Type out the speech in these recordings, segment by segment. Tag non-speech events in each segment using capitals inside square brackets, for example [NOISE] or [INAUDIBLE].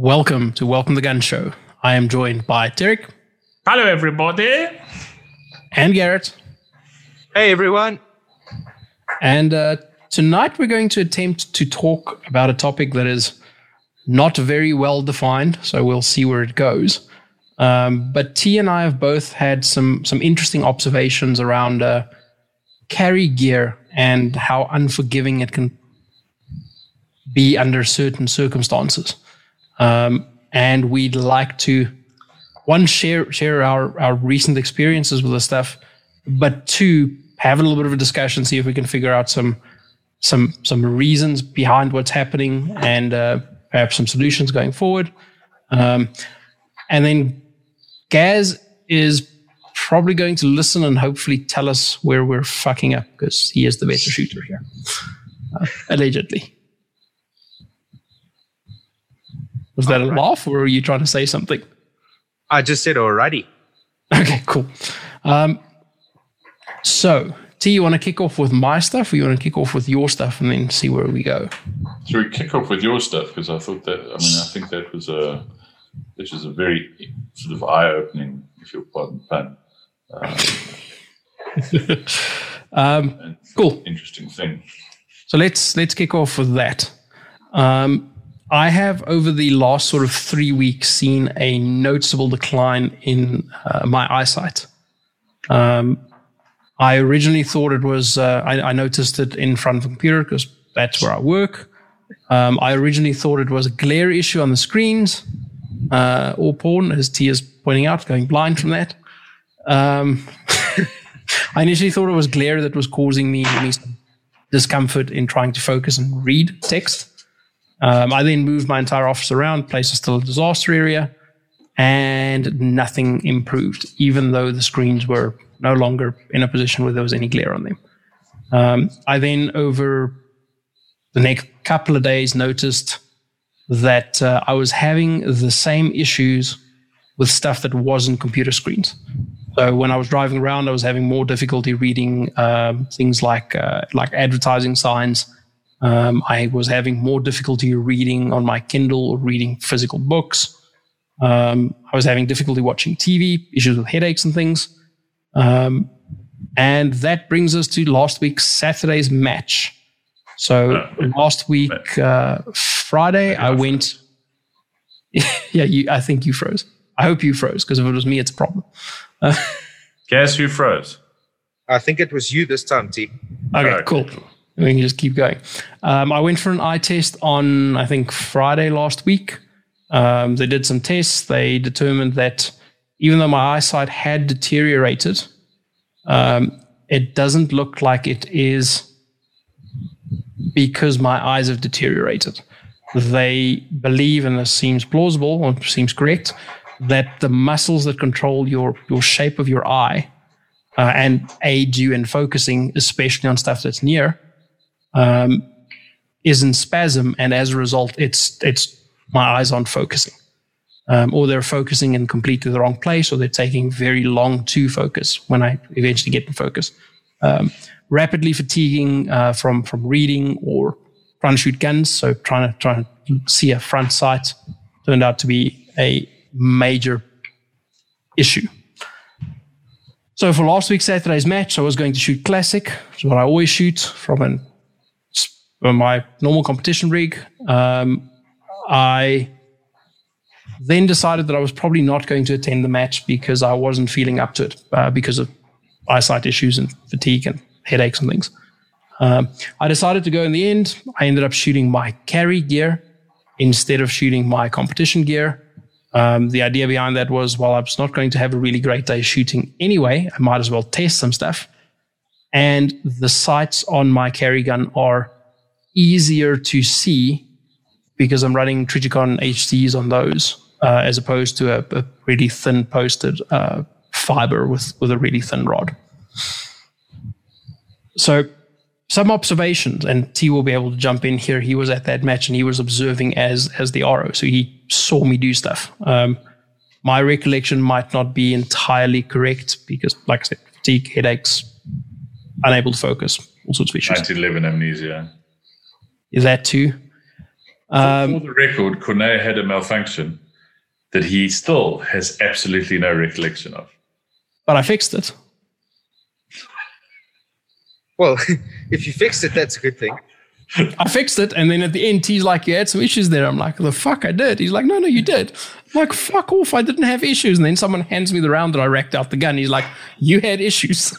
Welcome to Welcome the Gun Show. I am joined by Derek Hello, everybody. and Garrett. Hey everyone. And uh, tonight we're going to attempt to talk about a topic that is not very well defined, so we'll see where it goes. Um, but T and I have both had some some interesting observations around uh, carry gear and how unforgiving it can be under certain circumstances. Um, and we'd like to one share share our our recent experiences with the stuff, but two have a little bit of a discussion, see if we can figure out some some some reasons behind what's happening and uh, perhaps some solutions going forward. Um, and then Gaz is probably going to listen and hopefully tell us where we're fucking up because he is the better shooter here, uh, allegedly. Was that a laugh, or were you trying to say something? I just said alrighty. Okay, cool. Um, so, T, you want to kick off with my stuff, or you want to kick off with your stuff, and then see where we go? Should we kick off with your stuff? Because I thought that, I mean, I think that was a, this is a very sort of eye opening, if you'll pardon the pun, [LAUGHS] Um, and Cool. interesting thing. So let's let's kick off with that. Um, I have over the last sort of three weeks seen a noticeable decline in uh, my eyesight. Um, I originally thought it was. Uh, I, I noticed it in front of a computer because that's where I work. Um, I originally thought it was a glare issue on the screens uh, or porn, as T is pointing out, going blind from that. Um, [LAUGHS] I initially thought it was glare that was causing me, me discomfort in trying to focus and read text. Um, I then moved my entire office around, place was still a disaster area, and nothing improved, even though the screens were no longer in a position where there was any glare on them. Um, I then, over the next couple of days, noticed that uh, I was having the same issues with stuff that wasn't computer screens. So when I was driving around, I was having more difficulty reading um, things like uh, like advertising signs. Um, I was having more difficulty reading on my Kindle or reading physical books. Um, I was having difficulty watching TV, issues with headaches and things. Um, and that brings us to last week's Saturday's match. So Uh, [LAUGHS] last week, uh, Friday, I went. [LAUGHS] yeah, you, I think you froze. I hope you froze because if it was me, it's a problem. [LAUGHS] Guess who froze? I think it was you this time, T. Okay, Okay. cool. We can just keep going. Um, I went for an eye test on, I think, Friday last week. Um, they did some tests. They determined that even though my eyesight had deteriorated, um, it doesn't look like it is because my eyes have deteriorated. They believe, and this seems plausible or seems correct, that the muscles that control your, your shape of your eye uh, and aid you in focusing, especially on stuff that's near, um, is in spasm, and as a result, it's it's my eyes aren't focusing, um, or they're focusing in completely the wrong place, or they're taking very long to focus when I eventually get to focus. Um, rapidly fatiguing uh, from from reading or trying to shoot guns, so trying to trying to see a front sight turned out to be a major issue. So for last week's Saturday's match, I was going to shoot classic, which is what I always shoot from an from my normal competition rig. Um, I then decided that I was probably not going to attend the match because I wasn't feeling up to it uh, because of eyesight issues and fatigue and headaches and things. Um, I decided to go in the end. I ended up shooting my carry gear instead of shooting my competition gear. Um, the idea behind that was, well, I was not going to have a really great day shooting anyway. I might as well test some stuff. And the sights on my carry gun are easier to see because I'm running Trijicon HDs on those, uh, as opposed to a, a really thin posted uh, fiber with, with a really thin rod. So, some observations, and T will be able to jump in here. He was at that match and he was observing as as the RO, so he saw me do stuff. Um, my recollection might not be entirely correct because, like I said, fatigue, headaches, unable to focus, all sorts of issues. 1911 amnesia. Is that too? Um, For the record, Cornet had a malfunction that he still has absolutely no recollection of. but I fixed it. Well, [LAUGHS] if you fixed it, that's a good thing. I fixed it, and then at the end, he's like, "You had some issues there." I'm like, "The fuck, I did." He's like, "No, no, you did." I'm like, "Fuck off, I didn't have issues." And then someone hands me the round that I racked out the gun. He's like, "You had issues." [LAUGHS]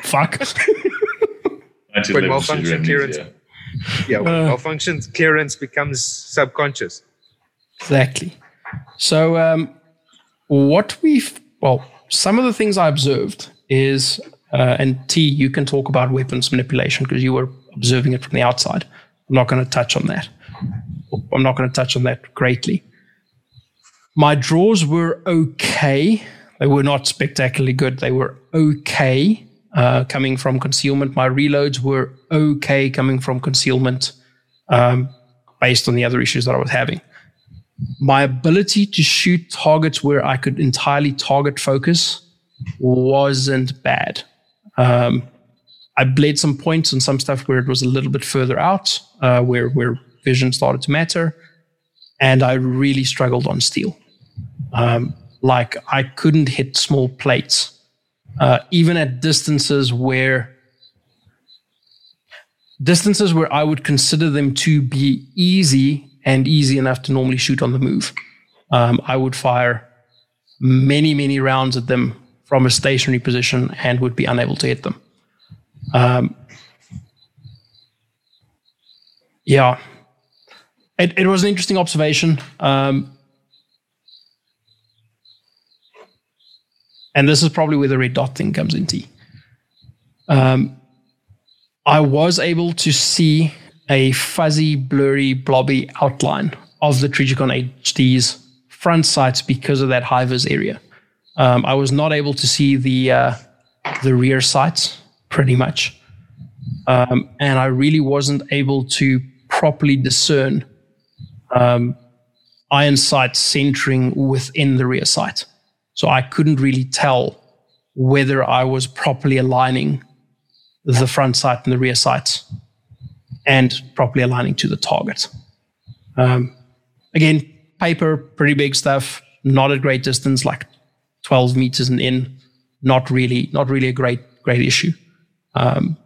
fuck. 1911 malfunction should clearance- amnesia. Yeah, when Uh. malfunction clearance becomes subconscious. Exactly. So, um, what we've, well, some of the things I observed is, uh, and T, you can talk about weapons manipulation because you were observing it from the outside. I'm not going to touch on that. I'm not going to touch on that greatly. My draws were okay. They were not spectacularly good. They were okay uh, coming from concealment. My reloads were okay coming from concealment um, based on the other issues that I was having my ability to shoot targets where I could entirely target focus wasn't bad. Um, I bled some points on some stuff where it was a little bit further out, uh, where where vision started to matter, and I really struggled on steel. Um, like I couldn't hit small plates, uh, even at distances where distances where I would consider them to be easy and easy enough to normally shoot on the move. Um, I would fire many, many rounds at them from a stationary position and would be unable to hit them. Um, yeah, it, it was an interesting observation. Um, and this is probably where the red dot thing comes into. Um, I was able to see a fuzzy, blurry, blobby outline of the Trijicon HD's front sights because of that high vis area. Um, I was not able to see the uh, the rear sights pretty much, um, and I really wasn't able to properly discern um, iron sight centering within the rear sight. So I couldn't really tell whether I was properly aligning the front sight and the rear sights and properly aligning to the target. Um, again, paper, pretty big stuff, not at great distance, like 12 meters and in, not really, not really a great, great issue. Um,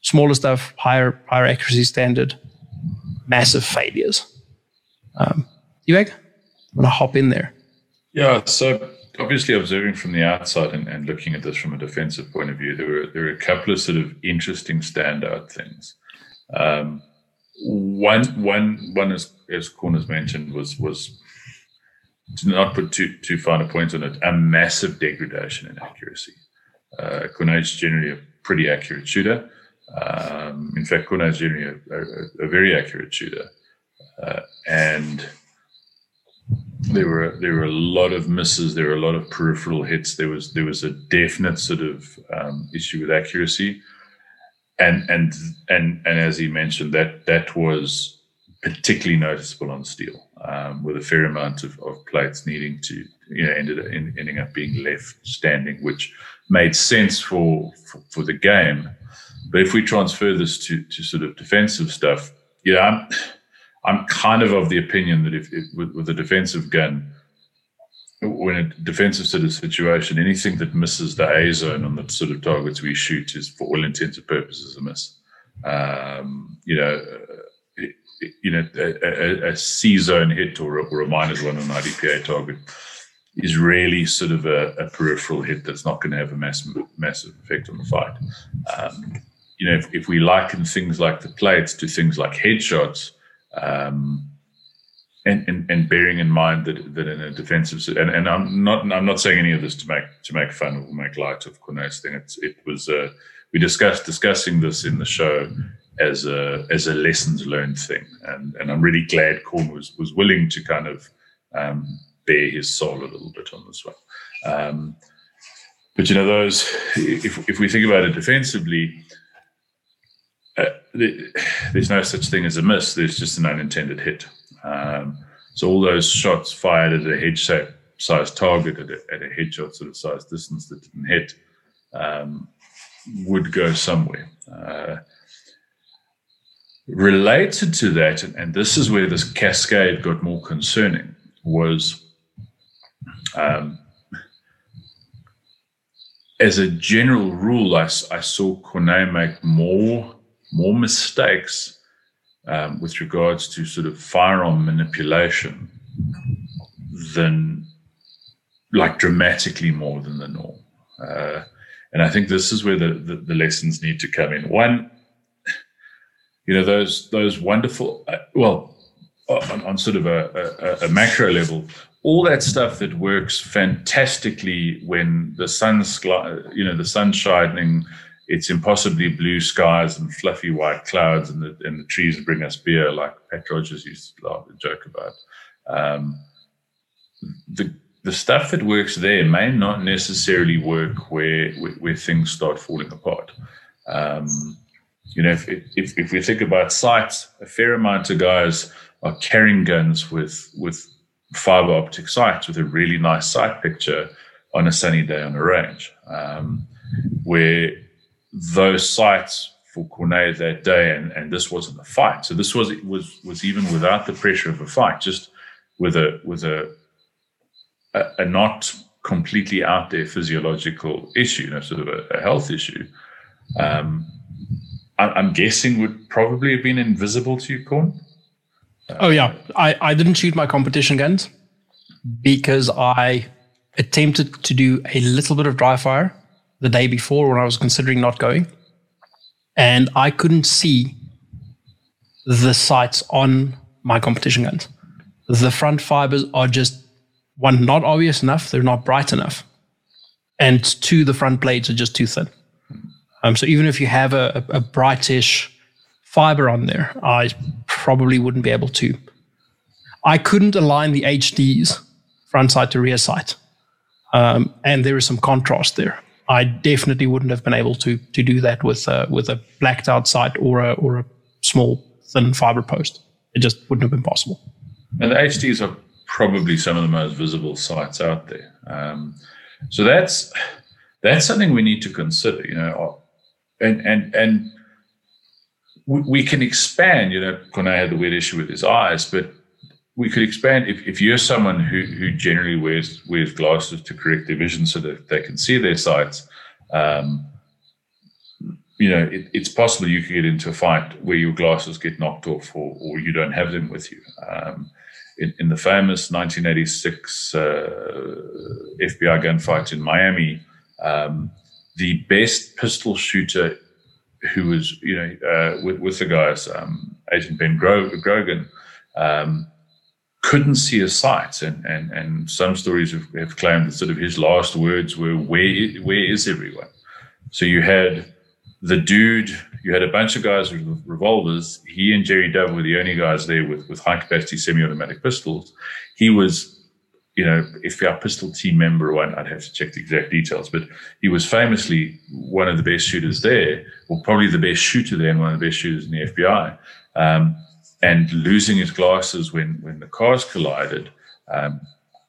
smaller stuff, higher, higher accuracy standard, massive failures. Um, Eweg, I'm gonna hop in there. Yeah, so obviously observing from the outside and, and looking at this from a defensive point of view, there were there were a couple of sort of interesting standout things. Um, one one one as as Corners mentioned was was to not put too too fine a point on it, a massive degradation in accuracy. Uh, Cornet's generally a pretty accurate shooter. Um, in fact, Cornet's generally a, a, a very accurate shooter, uh, and there were there were a lot of misses. There were a lot of peripheral hits. There was there was a definite sort of um, issue with accuracy, and and and and as he mentioned, that that was particularly noticeable on steel, um, with a fair amount of, of plates needing to you know ended in, ending up being left standing, which made sense for, for for the game. But if we transfer this to to sort of defensive stuff, yeah. I'm, I'm kind of of the opinion that if, if with, with a defensive gun, when a defensive sort of situation, anything that misses the A zone on the sort of targets we shoot is, for all intents and purposes, a miss. Um, you know, uh, it, it- you know, a, a, a C zone hit or a, or a minus one on an IDPA target is really sort of a, a peripheral hit that's not going to have a massive, massive effect on the fight. Um, you know, if, if we liken things like the plates to things like headshots, um, and, and and bearing in mind that that in a defensive and, and I'm not I'm not saying any of this to make to make fun or make light of Cornet's thing. It's, it was uh, we discussed discussing this in the show as a as a lessons learned thing, and and I'm really glad Corn was was willing to kind of um, bare his soul a little bit on this one. Um, but you know those if if we think about it defensively, uh, the- there's no such thing as a miss. There's just an unintended hit. Um, so all those shots fired at a hedge shape size target at a, at a headshot sort of size distance that didn't hit um, would go somewhere. Uh, related to that, and, and this is where this cascade got more concerning, was um, as a general rule, I, I saw Cornet make more more mistakes um, with regards to sort of firearm manipulation than like dramatically more than the norm. Uh, and I think this is where the, the, the, lessons need to come in. One, you know, those those wonderful, uh, well, on, on, sort of a, a, a macro level, all that stuff that works fantastically when the sun's you know the sun's shining it's impossibly blue skies and fluffy white clouds and the, and the trees bring us beer like Pat Rogers used to laugh and joke about. Um, the the stuff that works there may not necessarily work where where, where things start falling apart. Um, you know if, if if we think about sights a fair amount of guys are carrying guns with with fiber optic sights with a really nice sight picture on a sunny day on a range, um, where those sights for Cornet that day, and, and this wasn't a fight. So this was was was even without the pressure of a fight, just with a with a a, a not completely out there physiological issue, you know, sort of a, a health issue. Um, I, am guessing would probably have been invisible to you, Corn oh yeah, I, I didn't shoot my competition guns because I attempted to do a little bit of dry fire the day before when I was considering not going, and I couldn't see the sights on my competition guns. The front fibers are just one not obvious enough; they're not bright enough, and two, the front blades are just too thin. Um, so even if you have a, a, brightish fiber on there, I probably wouldn't be able to. I couldn't align the HDs front sight to rear sight. Um, and there is some contrast there. I definitely wouldn't have been able to to do that with a, with a blacked out sight or a or a small thin fiber post. It just wouldn't have been possible. And the HDs are probably some of the most visible sights out there. Um, so that's that's something we need to consider. You know, and and and we, we can expand. You know, Cornet had the weird issue with his eyes, but we could expand if, if you're someone who, who generally wears wears glasses to correct their vision so that they can see their sights. Um, you know, it, it's possible you could get into a fight where your glasses get knocked off or, or you don't have them with you. Um, in, in, the famous 1986 uh, FBI gunfight in Miami, um, the best pistol shooter who was, you know, uh, with, with, the guys, um, Agent Ben Gro- Grogan, um, couldn't see his sights. And, and, and some stories have, have, claimed that sort of his last words were, where, where is everyone? So you had the dude, you had a bunch of guys with revolvers. He and Jerry Dove were the only guys there with, with high capacity semi automatic pistols. He was you know, if our pistol team member one, I'd have to check the exact details, but he was famously one of the best shooters there, or probably the best shooter there and one of the best shooters in the FBI. Um, and losing his glasses when, when the cars collided um,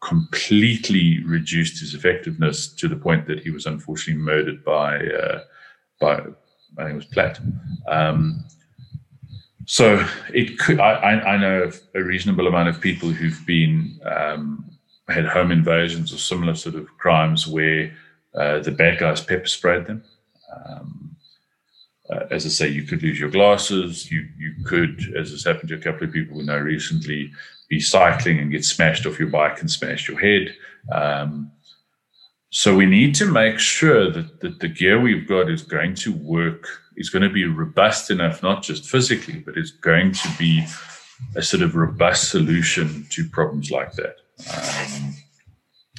completely reduced his effectiveness to the point that he was unfortunately murdered by, uh, by I think it was Platt. Um, so it could, I, I know a reasonable amount of people who've been um, had home invasions or similar sort of crimes where uh, the bad guys pepper sprayed them. Um, uh, as I say, you could lose your glasses. You you could, as has happened to a couple of people we know recently, be cycling and get smashed off your bike and smash your head. Um, so we need to make sure that, that the gear we've got is going to work, is going to be robust enough, not just physically, but it's going to be a sort of robust solution to problems like that. Um,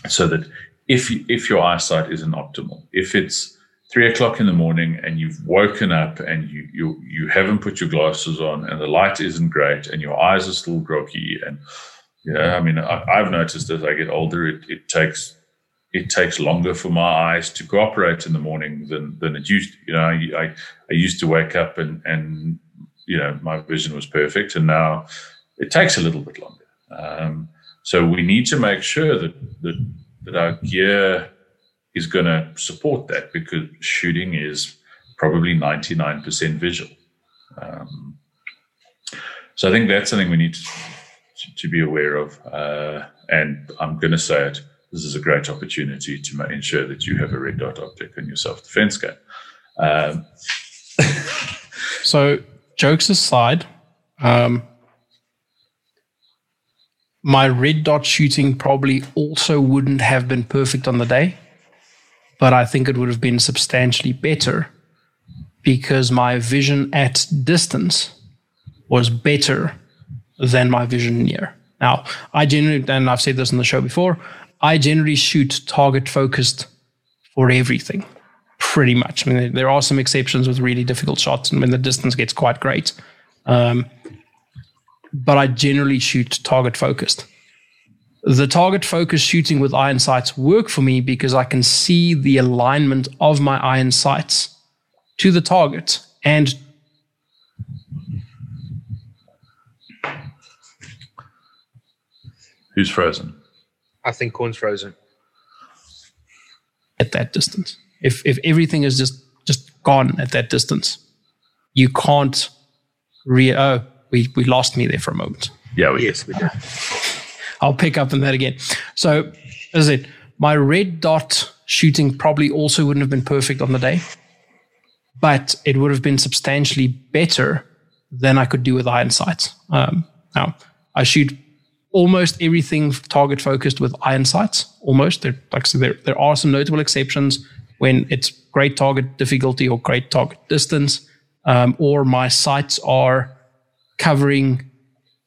so that if if your eyesight isn't optimal, if it's three o'clock in the morning and you've woken up and you you you haven't put your glasses on and the light isn't great and your eyes are still groggy and yeah I mean, I, have noticed as I get older, it, it takes it takes longer for my eyes to cooperate in the morning than than it used. You know, I, I, I used to wake up and and you know my vision was perfect, and now it takes a little bit longer. Um, so we need to make sure that that, that our gear is going to support that because shooting is probably 99% visual. Um, So I think that's something we need to, to be aware of. Uh, and I'm going to say it. This is a great opportunity to ensure that you have a red dot optic in your self defense game. Um, [LAUGHS] so, jokes aside, um, my red dot shooting probably also wouldn't have been perfect on the day, but I think it would have been substantially better because my vision at distance was better than my vision near. Now, I generally, and I've said this in the show before, I generally shoot target focused for everything, pretty much. I mean, there are some exceptions with really difficult shots and when the distance gets quite great. Um, but I generally shoot target focused. The target focused shooting with iron sights work for me because I can see the alignment of my iron sights to the target and Who's frozen? I think corn's frozen. At that distance, if if everything is just just gone at that distance, you can't re. Oh, we we lost me there for a moment. Yeah, we Yes, we did. I'll pick up on that again. So, as I said, my red dot shooting probably also wouldn't have been perfect on the day, but it would have been substantially better than I could do with iron sights. Um, now, I shoot almost everything target focused with iron sights. Almost, there, like I said, there, there are some notable exceptions when it's great target difficulty or great target distance, um, or my sights are covering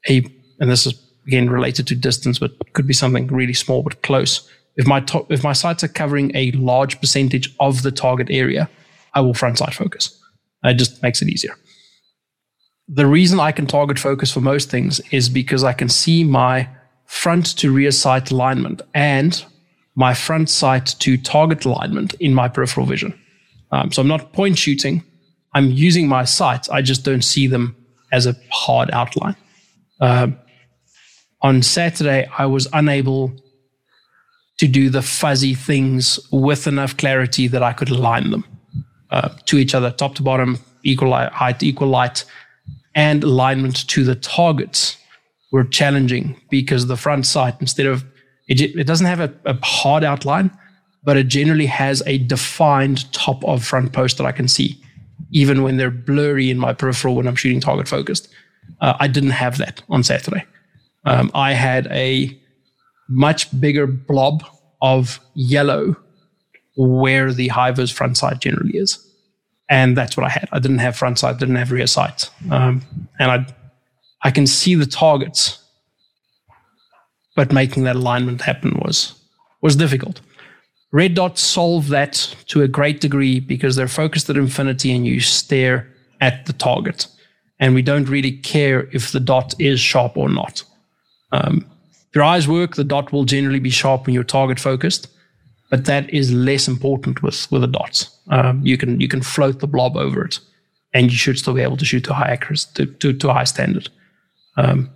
a, and this is again related to distance, but could be something really small but close. If my to- if my sights are covering a large percentage of the target area, I will front sight focus. It just makes it easier. The reason I can target focus for most things is because I can see my front to rear sight alignment and my front sight to target alignment in my peripheral vision. Um, so I'm not point shooting. I'm using my sights. I just don't see them as a hard outline. Um, on Saturday, I was unable to do the fuzzy things with enough clarity that I could align them uh, to each other, top to bottom, equal light, height, equal light, and alignment to the targets were challenging because the front sight, instead of it, it doesn't have a, a hard outline, but it generally has a defined top of front post that I can see, even when they're blurry in my peripheral when I'm shooting target focused. Uh, I didn't have that on Saturday. Um, I had a much bigger blob of yellow where the Hivers front sight generally is. And that's what I had. I didn't have front sight, didn't have rear sight. Um, and I, I can see the targets, but making that alignment happen was, was difficult. Red dots solve that to a great degree because they're focused at infinity and you stare at the target. And we don't really care if the dot is sharp or not. Um, if your eyes work, the dot will generally be sharp when you're target focused, but that is less important with with the dots. Um, you can you can float the blob over it, and you should still be able to shoot to high accuracy to, to, to high standard. Um,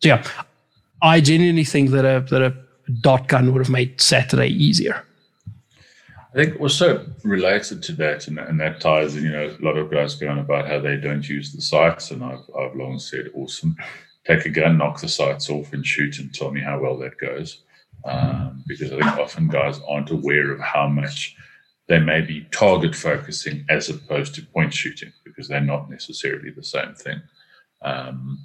so yeah, I genuinely think that a that a dot gun would have made Saturday easier. I think also related to that, and, and that ties, you know, a lot of guys go on about how they don't use the sights, and I've, I've long said, awesome, take a gun, knock the sights off, and shoot, and tell me how well that goes. Um, because I think often guys aren't aware of how much they may be target focusing as opposed to point shooting, because they're not necessarily the same thing. Um,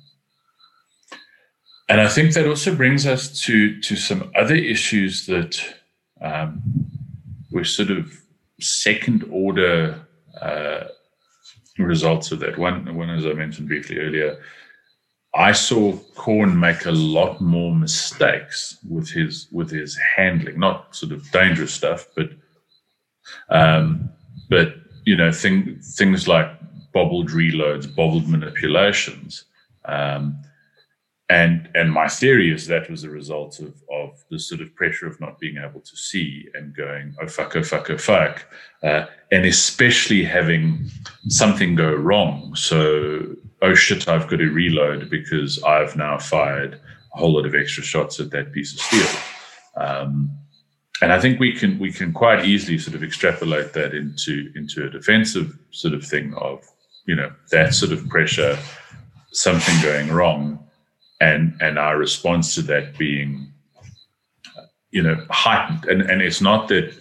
and I think that also brings us to to some other issues that um, were sort of second order uh, results of that. One, one, as I mentioned briefly earlier, I saw Corn make a lot more mistakes with his with his handling, not sort of dangerous stuff, but um, but you know thing, things like bobbled reloads, bobbled manipulations. Um, and and my theory is that was a result of of the sort of pressure of not being able to see and going oh fuck oh fuck oh fuck, uh, and especially having something go wrong. So oh shit, I've got to reload because I've now fired a whole lot of extra shots at that piece of steel. Um, and I think we can we can quite easily sort of extrapolate that into into a defensive sort of thing of you know that sort of pressure something going wrong, and and our response to that being, you know, heightened. And and it's not that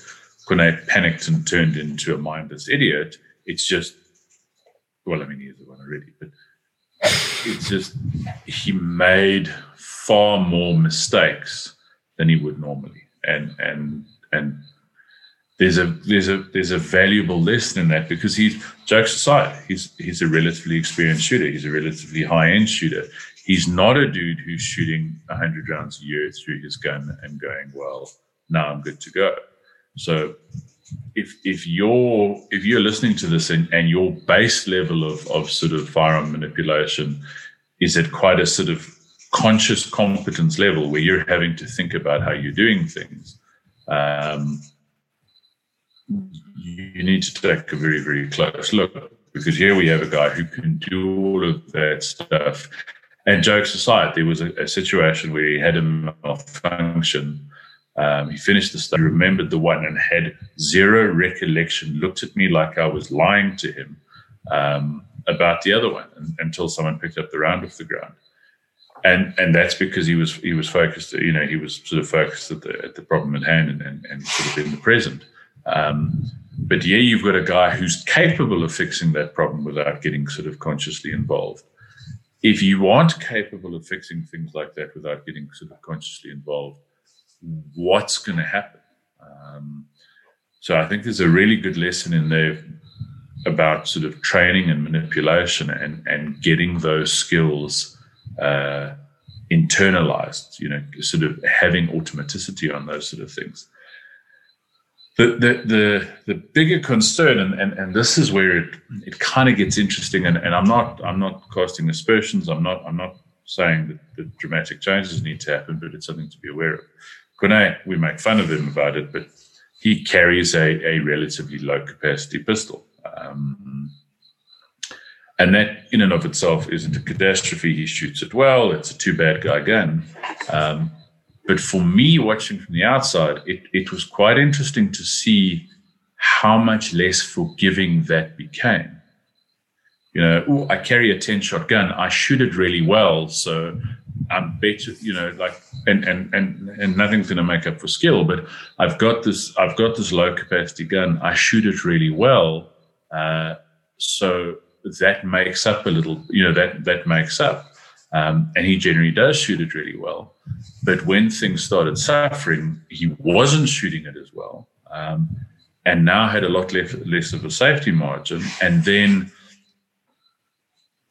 Kone panicked and turned into a mindless idiot. It's just, well, I mean, he's the one already, but it's just he made far more mistakes than he would normally, and and and there's a there's a there's a valuable lesson in that because he's jokes aside, he's he's a relatively experienced shooter. He's a relatively high end shooter. He's not a dude who's shooting hundred rounds a year through his gun and going, well, now I'm good to go. So if if you're if you're listening to this and, and your base level of of sort of firearm manipulation is at quite a sort of conscious competence level where you're having to think about how you're doing things, um, you need to take a very very close look because here we have a guy who can do all of that stuff. And jokes aside, there was a, a situation where he had a malfunction um, he finished the study, remembered the one, and had zero recollection. Looked at me like I was lying to him um, about the other one until someone picked up the round off the ground. And and that's because he was he was focused. You know, he was sort of focused at the at the problem at hand and, and, and sort of in the present. Um, but yeah, you've got a guy who's capable of fixing that problem without getting sort of consciously involved. If you aren't capable of fixing things like that without getting sort of consciously involved, what's going to happen. Um, so I think there's a really good lesson in there about sort of training and manipulation and, and getting those skills uh, internalized, you know, sort of having automaticity on those sort of things. The, the, the, the bigger concern, and, and, and this is where it, it kind of gets interesting, and, and I'm not I'm not casting aspersions. I'm not I'm not saying that, that dramatic changes need to happen, but it's something to be aware of. Kone, we make fun of him about it, but he carries a, a relatively low capacity pistol. Um, and that in and of itself isn't a catastrophe. He shoots it well. It's a two bad guy gun. Um, but for me, watching from the outside, it, it was quite interesting to see how much less forgiving that became. You know, I carry a 10 shot gun. I shoot it really well. So I'm better, you know, like, and, and, and, and nothing's going to make up for skill, but I've got this, I've got this low capacity gun. I shoot it really well. Uh, so that makes up a little, you know, that, that makes up. Um, and he generally does shoot it really well. But when things started suffering, he wasn't shooting it as well. Um, and now had a lot less, less of a safety margin. And then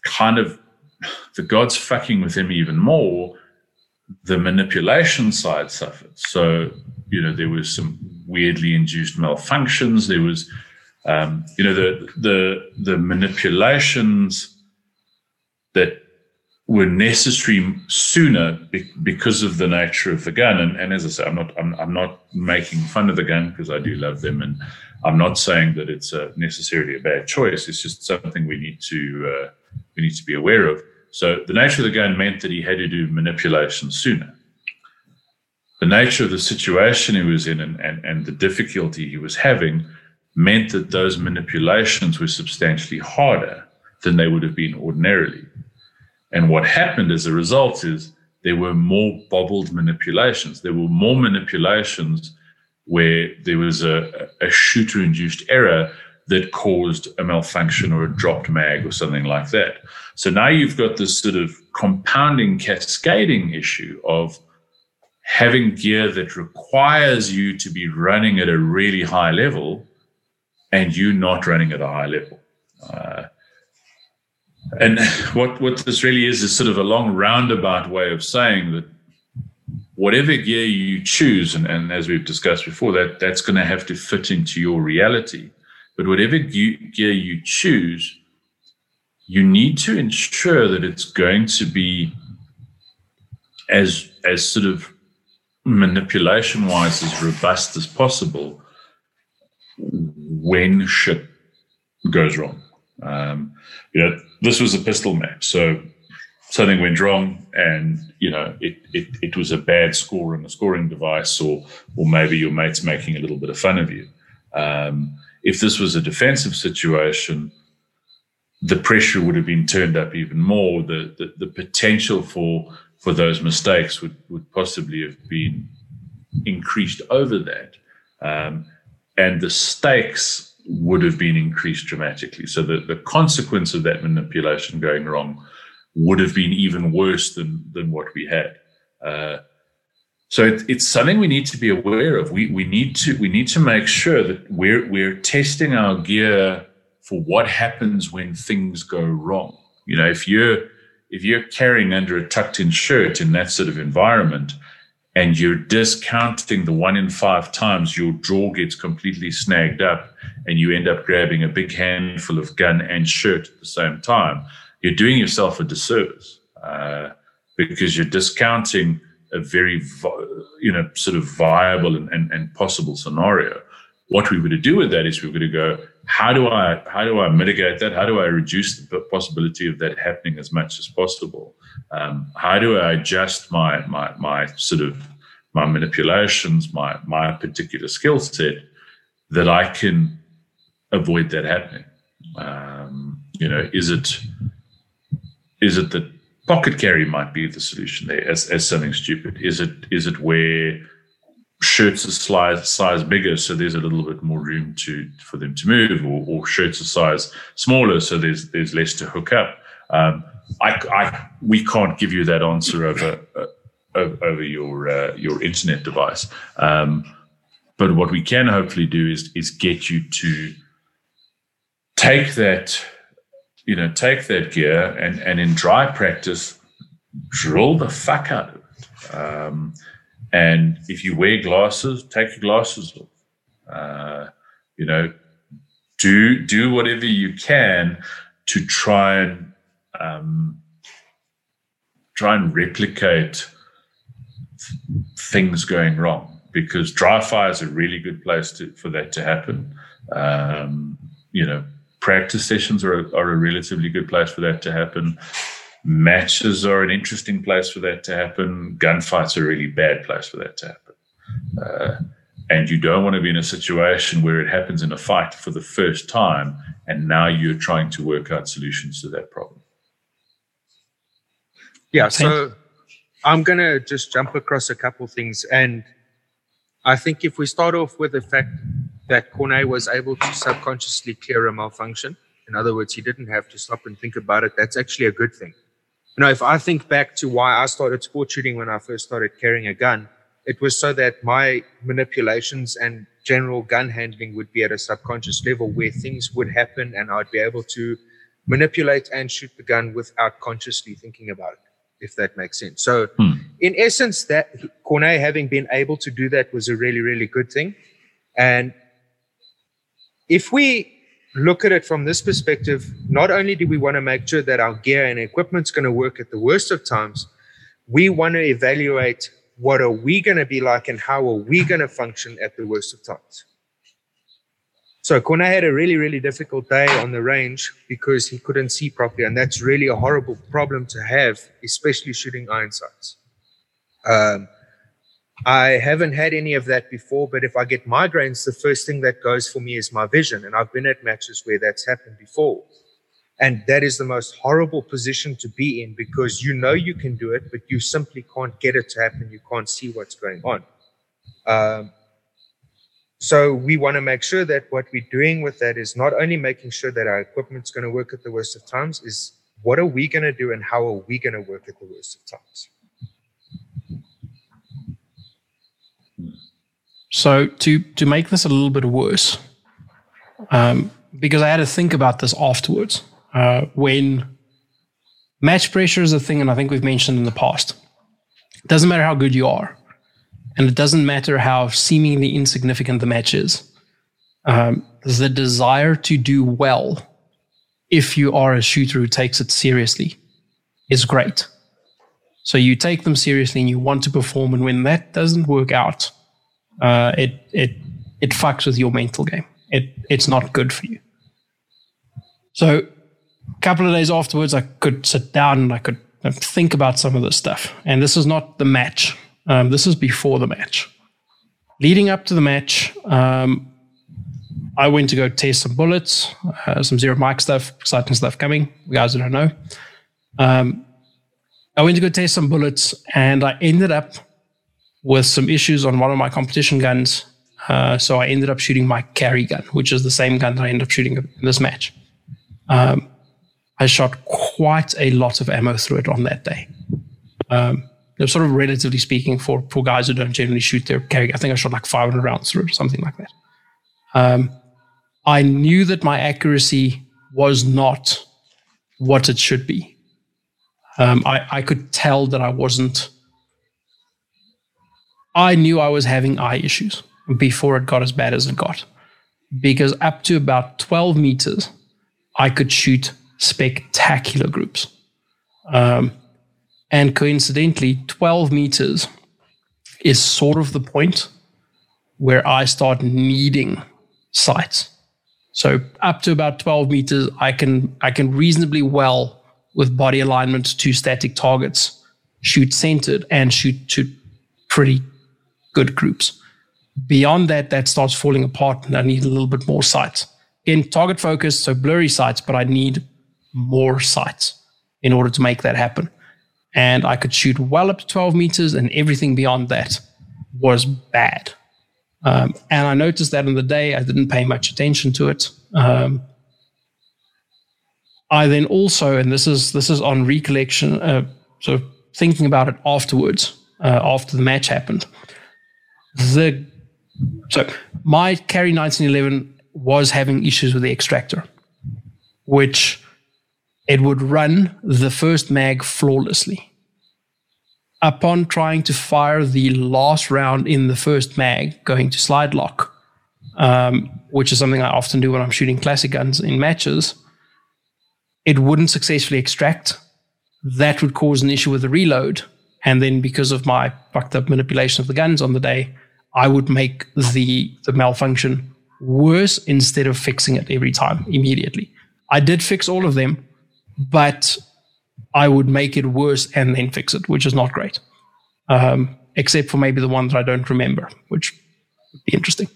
kind of the gods fucking with him even more, the manipulation side suffered. So, you know, there was some weirdly induced malfunctions. There was, um, you know, the the the manipulations that were necessary sooner be- because of the nature of the gun. And, and as I say, I'm not I'm, I'm not making fun of the gun because I do love them, and I'm not saying that it's a, necessarily a bad choice. It's just something we need to uh, we need to be aware of. So the nature of the gun meant that he had to do manipulation sooner. The nature of the situation he was in and, and, and the difficulty he was having meant that those manipulations were substantially harder than they would have been ordinarily. And what happened as a result is there were more bobbled manipulations. There were more manipulations where there was a, a shooter induced error that caused a malfunction or a dropped mag or something like that. So now you've got this sort of compounding, cascading issue of having gear that requires you to be running at a really high level and you not running at a high level. Uh, and what, what this really is is sort of a long roundabout way of saying that whatever gear you choose, and, and as we've discussed before, that that's going to have to fit into your reality. But whatever gear you choose, you need to ensure that it's going to be as as sort of manipulation wise as robust as possible when shit goes wrong. Um, you know, this was a pistol match, so something went wrong, and you know, it, it it was a bad score on the scoring device, or or maybe your mate's making a little bit of fun of you. Um, if this was a defensive situation, the pressure would have been turned up even more. The, the, the potential for for those mistakes would, would possibly have been increased over that. Um, and the stakes would have been increased dramatically. So the, the consequence of that manipulation going wrong would have been even worse than, than what we had. Uh, so it, it's something we need to be aware of. We, we need to we need to make sure that we're we're testing our gear for what happens when things go wrong. You know, if you're if you're carrying under a tucked in shirt in that sort of environment and you're discounting the one in five times your draw gets completely snagged up and you end up grabbing a big handful of gun and shirt at the same time, you're doing yourself a disservice uh, because you're discounting a very, you know, sort of viable and, and, and possible scenario. What we were to do with that is we were to go, how do I how do I mitigate that? How do I reduce the possibility of that happening as much as possible? Um, how do I adjust my my my sort of my manipulations, my my particular skill set that I can avoid that happening? Um, you know, is it is it that pocket carry might be the solution there as, as something stupid? Is it is it where shirts are size, size bigger, so there's a little bit more room to for them to move, or, or shirts are size smaller, so there's there's less to hook up. Um, I, I, we can't give you that answer over uh, over your uh, your internet device. Um, but what we can hopefully do is is get you to take that, you know, take that gear and and in dry practice, drill the fuck out of it. Um, and if you wear glasses, take your glasses off. Uh, you know, do do whatever you can to try and um, try and replicate things going wrong because dry fire is a really good place to, for that to happen. Um, you know, practice sessions are a, are a relatively good place for that to happen matches are an interesting place for that to happen. Gunfights are a really bad place for that to happen. Uh, and you don't want to be in a situation where it happens in a fight for the first time, and now you're trying to work out solutions to that problem. Yeah, so I'm going to just jump across a couple things. And I think if we start off with the fact that Corne was able to subconsciously clear a malfunction, in other words, he didn't have to stop and think about it, that's actually a good thing. You know, if I think back to why I started sport shooting when I first started carrying a gun, it was so that my manipulations and general gun handling would be at a subconscious level where things would happen and I'd be able to manipulate and shoot the gun without consciously thinking about it, if that makes sense. So, hmm. in essence, that Corne having been able to do that was a really, really good thing. And if we look at it from this perspective, not only do we want to make sure that our gear and equipment's going to work at the worst of times, we want to evaluate what are we going to be like and how are we going to function at the worst of times. So Corne had a really, really difficult day on the range because he couldn't see properly. And that's really a horrible problem to have, especially shooting iron sights. Um, I haven't had any of that before, but if I get migraines, the first thing that goes for me is my vision. And I've been at matches where that's happened before. And that is the most horrible position to be in because you know you can do it, but you simply can't get it to happen. You can't see what's going on. Um, so we want to make sure that what we're doing with that is not only making sure that our equipment's going to work at the worst of times, is what are we going to do and how are we going to work at the worst of times? So to to make this a little bit worse, um, because I had to think about this afterwards. Uh, when match pressure is a thing, and I think we've mentioned in the past, it doesn't matter how good you are, and it doesn't matter how seemingly insignificant the match is. Um, the desire to do well, if you are a shooter who takes it seriously, is great. So you take them seriously and you want to perform, and when that doesn't work out uh, it it it fucks with your mental game. It it's not good for you. So a couple of days afterwards, I could sit down and I could think about some of this stuff. And this is not the match. Um, this is before the match. Leading up to the match, um, I went to go test some bullets, uh, some zero mic stuff, exciting stuff coming. You guys don't know. Um, I went to go test some bullets, and I ended up with some issues on one of my competition guns. Uh, so I ended up shooting my carry gun, which is the same gun that I ended up shooting in this match. Um, I shot quite a lot of ammo through it on that day. Um, sort of relatively speaking for, for guys who don't generally shoot their carry. I think I shot like 500 rounds through it or something like that. Um, I knew that my accuracy was not what it should be. Um, I, I could tell that I wasn't. I knew I was having eye issues before it got as bad as it got. Because up to about 12 meters, I could shoot spectacular groups. Um, and coincidentally, 12 meters is sort of the point where I start needing sights. So up to about 12 meters, I can I can reasonably well with body alignment to static targets shoot centered and shoot to pretty good groups. Beyond that, that starts falling apart, and I need a little bit more sights. In target focus, so blurry sights, but I need more sights in order to make that happen. And I could shoot well up to 12 meters, and everything beyond that was bad. Um, and I noticed that in the day, I didn't pay much attention to it. Um, I then also, and this is this is on recollection, uh, so thinking about it afterwards, uh, after the match happened. The so my carry 1911 was having issues with the extractor, which it would run the first mag flawlessly upon trying to fire the last round in the first mag, going to slide lock, um, which is something I often do when I'm shooting classic guns in matches, it wouldn't successfully extract. That would cause an issue with the reload. And then because of my fucked up manipulation of the guns on the day, I would make the, the malfunction worse instead of fixing it every time immediately. I did fix all of them, but I would make it worse and then fix it, which is not great. Um, except for maybe the one that I don't remember, which would be interesting.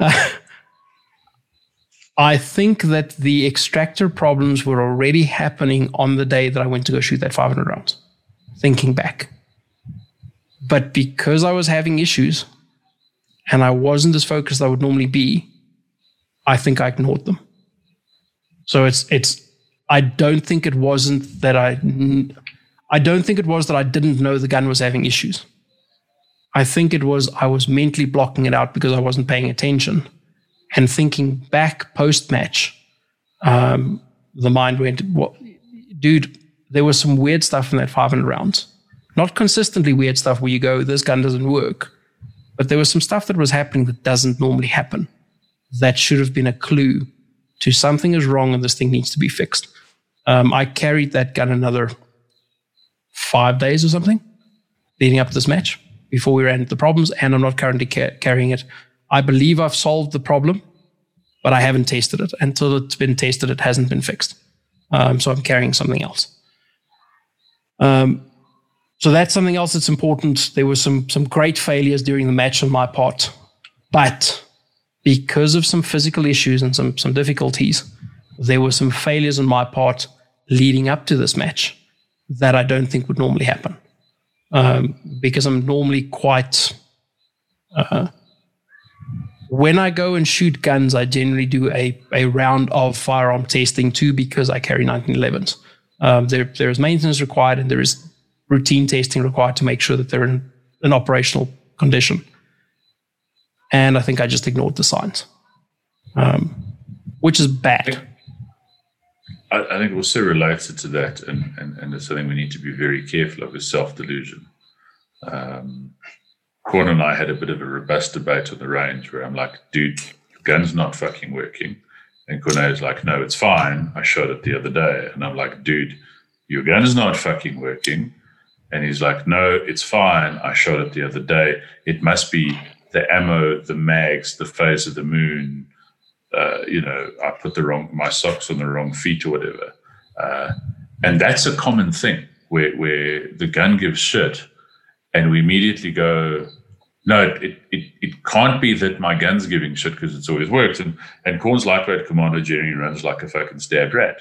Uh, [LAUGHS] I think that the extractor problems were already happening on the day that I went to go shoot that 500 rounds, thinking back. But because I was having issues and I wasn't as focused as I would normally be, I think I ignored them. So it's it's I don't think it wasn't that I. I don't think it was that I didn't know the gun was having issues. I think it was I was mentally blocking it out because I wasn't paying attention. And thinking back post match, um, the mind went, "What, dude? There was some weird stuff in that 500 rounds. Not consistently weird stuff where you go, this gun doesn't work, but there was some stuff that was happening that doesn't normally happen. That should have been a clue to something is wrong and this thing needs to be fixed. Um, I carried that gun another five days or something leading up to this match before we ran into the problems, and I'm not currently ca- carrying it. I believe I've solved the problem, but I haven't tested it. Until it's been tested, it hasn't been fixed. Um, so I'm carrying something else. Um, so that's something else that's important. There were some some great failures during the match on my part, but because of some physical issues and some some difficulties, there were some failures on my part leading up to this match that I don't think would normally happen. Um, because I'm normally quite. Uh, when I go and shoot guns, I generally do a, a round of firearm testing too because I carry 1911s. Um, there, there is maintenance required and there is routine testing required to make sure that they're in an operational condition. And I think I just ignored the signs, um, which is bad. I, I think also related to that, and, and, and it's something we need to be very careful of, is self delusion. Um, Corn and I had a bit of a robust debate on the range where I'm like, dude, your gun's not fucking working. And is like, no, it's fine. I shot it the other day. And I'm like, dude, your gun is not fucking working. And he's like, no, it's fine. I shot it the other day. It must be the ammo, the mags, the phase of the moon, uh, you know, I put the wrong my socks on the wrong feet or whatever. Uh, and that's a common thing where where the gun gives shit, and we immediately go, no, it, it, it can't be that my gun's giving shit because it's always worked. And, and Corn's lightweight commander generally runs like a fucking stabbed rat.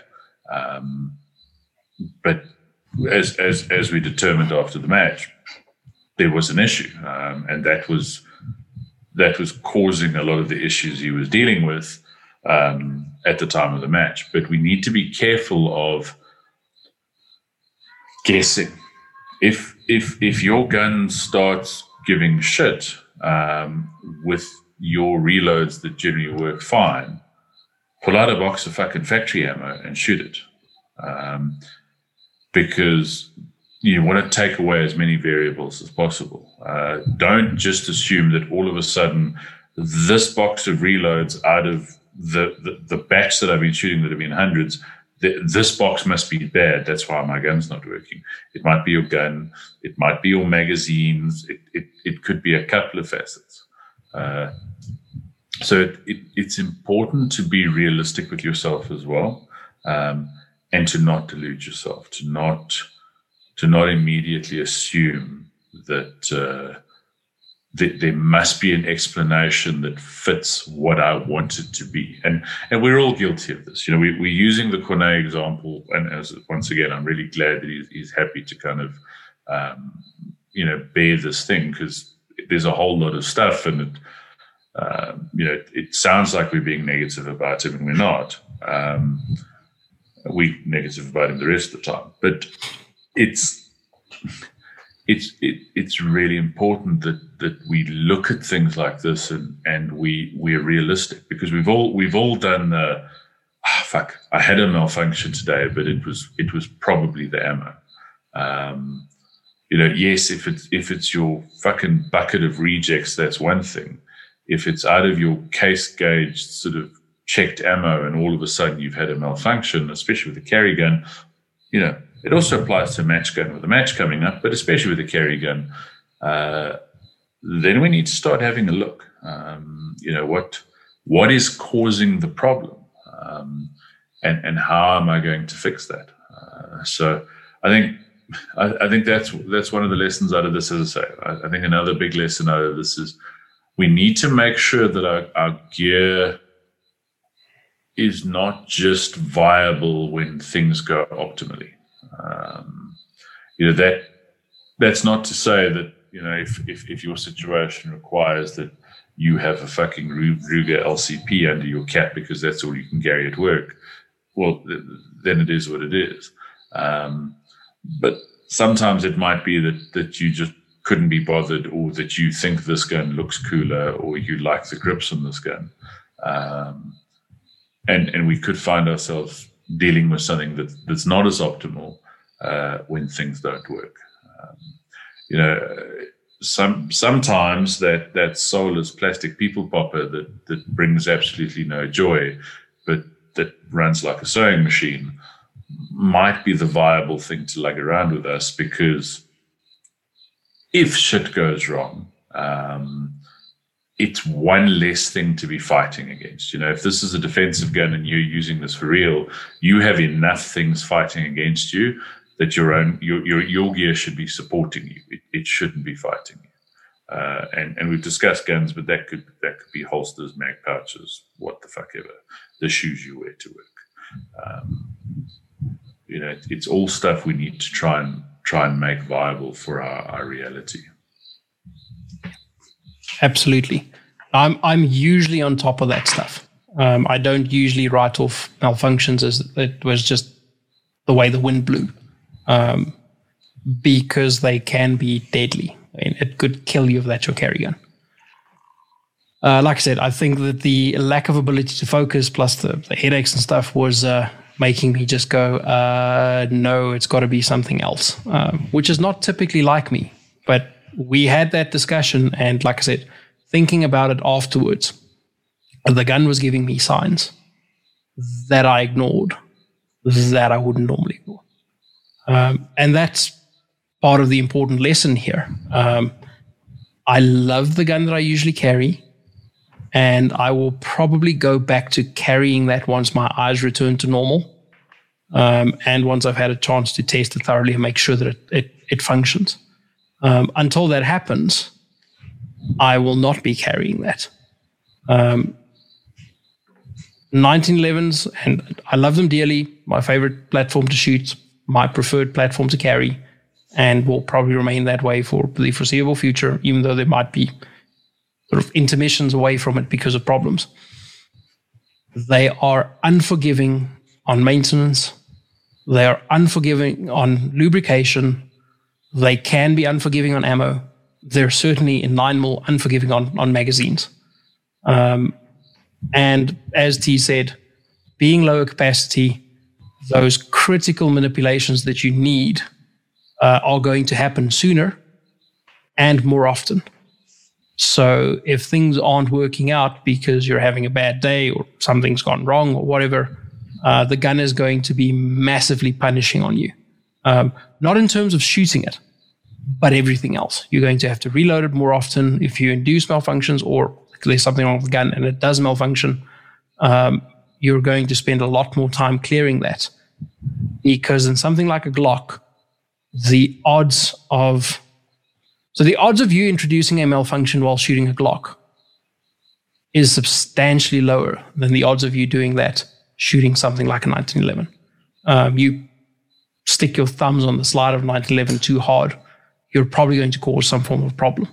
Um, but as, as, as we determined after the match, there was an issue. Um, and that was, that was causing a lot of the issues he was dealing with um, at the time of the match. But we need to be careful of guessing. If, if, if your gun starts giving shit um, with your reloads that generally work fine, pull out a box of fucking factory ammo and shoot it. Um, because you want to take away as many variables as possible. Uh, don't just assume that all of a sudden this box of reloads out of the, the, the batch that I've been shooting that have been hundreds this box must be bad. That's why my gun's not working. It might be your gun. It might be your magazines. It, it, it could be a couple of facets. Uh, so it, it, it's important to be realistic with yourself as well, um, and to not delude yourself, to not to not immediately assume that uh, there must be an explanation that fits what I want it to be. And and we're all guilty of this. You know, we, we're using the Cornet example, and as once again, I'm really glad that he's, he's happy to kind of, um, you know, bear this thing because there's a whole lot of stuff, and it, uh, you know, it sounds like we're being negative about him, and we're not. Um, we negative about him the rest of the time, but it's it's it, it's really important that that we look at things like this and and we we're realistic because we've all we've all done the oh, fuck I had a malfunction today but it was it was probably the ammo. Um, you know yes if it's if it's your fucking bucket of rejects that's one thing. If it's out of your case gauge sort of checked ammo and all of a sudden you've had a malfunction especially with a carry gun you know it also applies to a match gun with a match coming up, but especially with a carry gun. Uh, then we need to start having a look. Um, you know what what is causing the problem, um, and and how am I going to fix that? Uh, so I think I, I, think that's that's one of the lessons out of this. As I say, I, I, think another big lesson out of this is we need to make sure that our, our gear is not just viable when things go optimally. Um, you know that that's not to say that you know if, if if your situation requires that you have a fucking Ruger LCP under your cap because that's all you can carry at work. Well, then it is what it is. Um, but sometimes it might be that that you just couldn't be bothered, or that you think this gun looks cooler, or you like the grips on this gun. Um, and and we could find ourselves dealing with something that, that's not as optimal uh, when things don't work. Um, you know, some sometimes that that soulless plastic people popper that that brings absolutely no joy, but that runs like a sewing machine, might be the viable thing to lug around with us because if shit goes wrong, um, it's one less thing to be fighting against. You know, if this is a defensive gun and you're using this for real, you have enough things fighting against you that your own your your, your gear should be supporting you. It, it shouldn't be fighting you. Uh, and and we've discussed guns, but that could that could be holsters, mag pouches, what the fuck ever, the shoes you wear to work. Um, you know, it, it's all stuff we need to try and try and make viable for our, our reality. Absolutely, I'm I'm usually on top of that stuff. Um, I don't usually write off malfunctions as it was just the way the wind blew um, because they can be deadly. I mean, it could kill you if that's your carry gun. Uh, like I said, I think that the lack of ability to focus plus the, the headaches and stuff was uh, making me just go, uh, no, it's got to be something else, um, which is not typically like me. But we had that discussion, and like I said, thinking about it afterwards, the gun was giving me signs that I ignored that I wouldn't normally ignore. Um, and that's part of the important lesson here. Um, I love the gun that I usually carry, and I will probably go back to carrying that once my eyes return to normal. Um, and once I've had a chance to test it thoroughly and make sure that it, it, it functions. Um, until that happens, I will not be carrying that. Um, 1911s, and I love them dearly. My favorite platform to shoot, my preferred platform to carry, and will probably remain that way for the foreseeable future, even though there might be sort of intermissions away from it because of problems. They are unforgiving on maintenance. They are unforgiving on lubrication. They can be unforgiving on ammo. They're certainly in 9 mil unforgiving on, on magazines. Um, and as T said, being lower capacity, those critical manipulations that you need uh, are going to happen sooner and more often. So if things aren't working out because you're having a bad day or something's gone wrong or whatever, uh, the gun is going to be massively punishing on you. Um, not in terms of shooting it, but everything else. You're going to have to reload it more often if you induce malfunctions or there's something wrong with the gun and it does malfunction. Um, you're going to spend a lot more time clearing that because in something like a Glock, the odds of so the odds of you introducing a malfunction while shooting a Glock is substantially lower than the odds of you doing that shooting something like a 1911. Um, you stick your thumbs on the slide of 1911 too hard, you're probably going to cause some form of problem.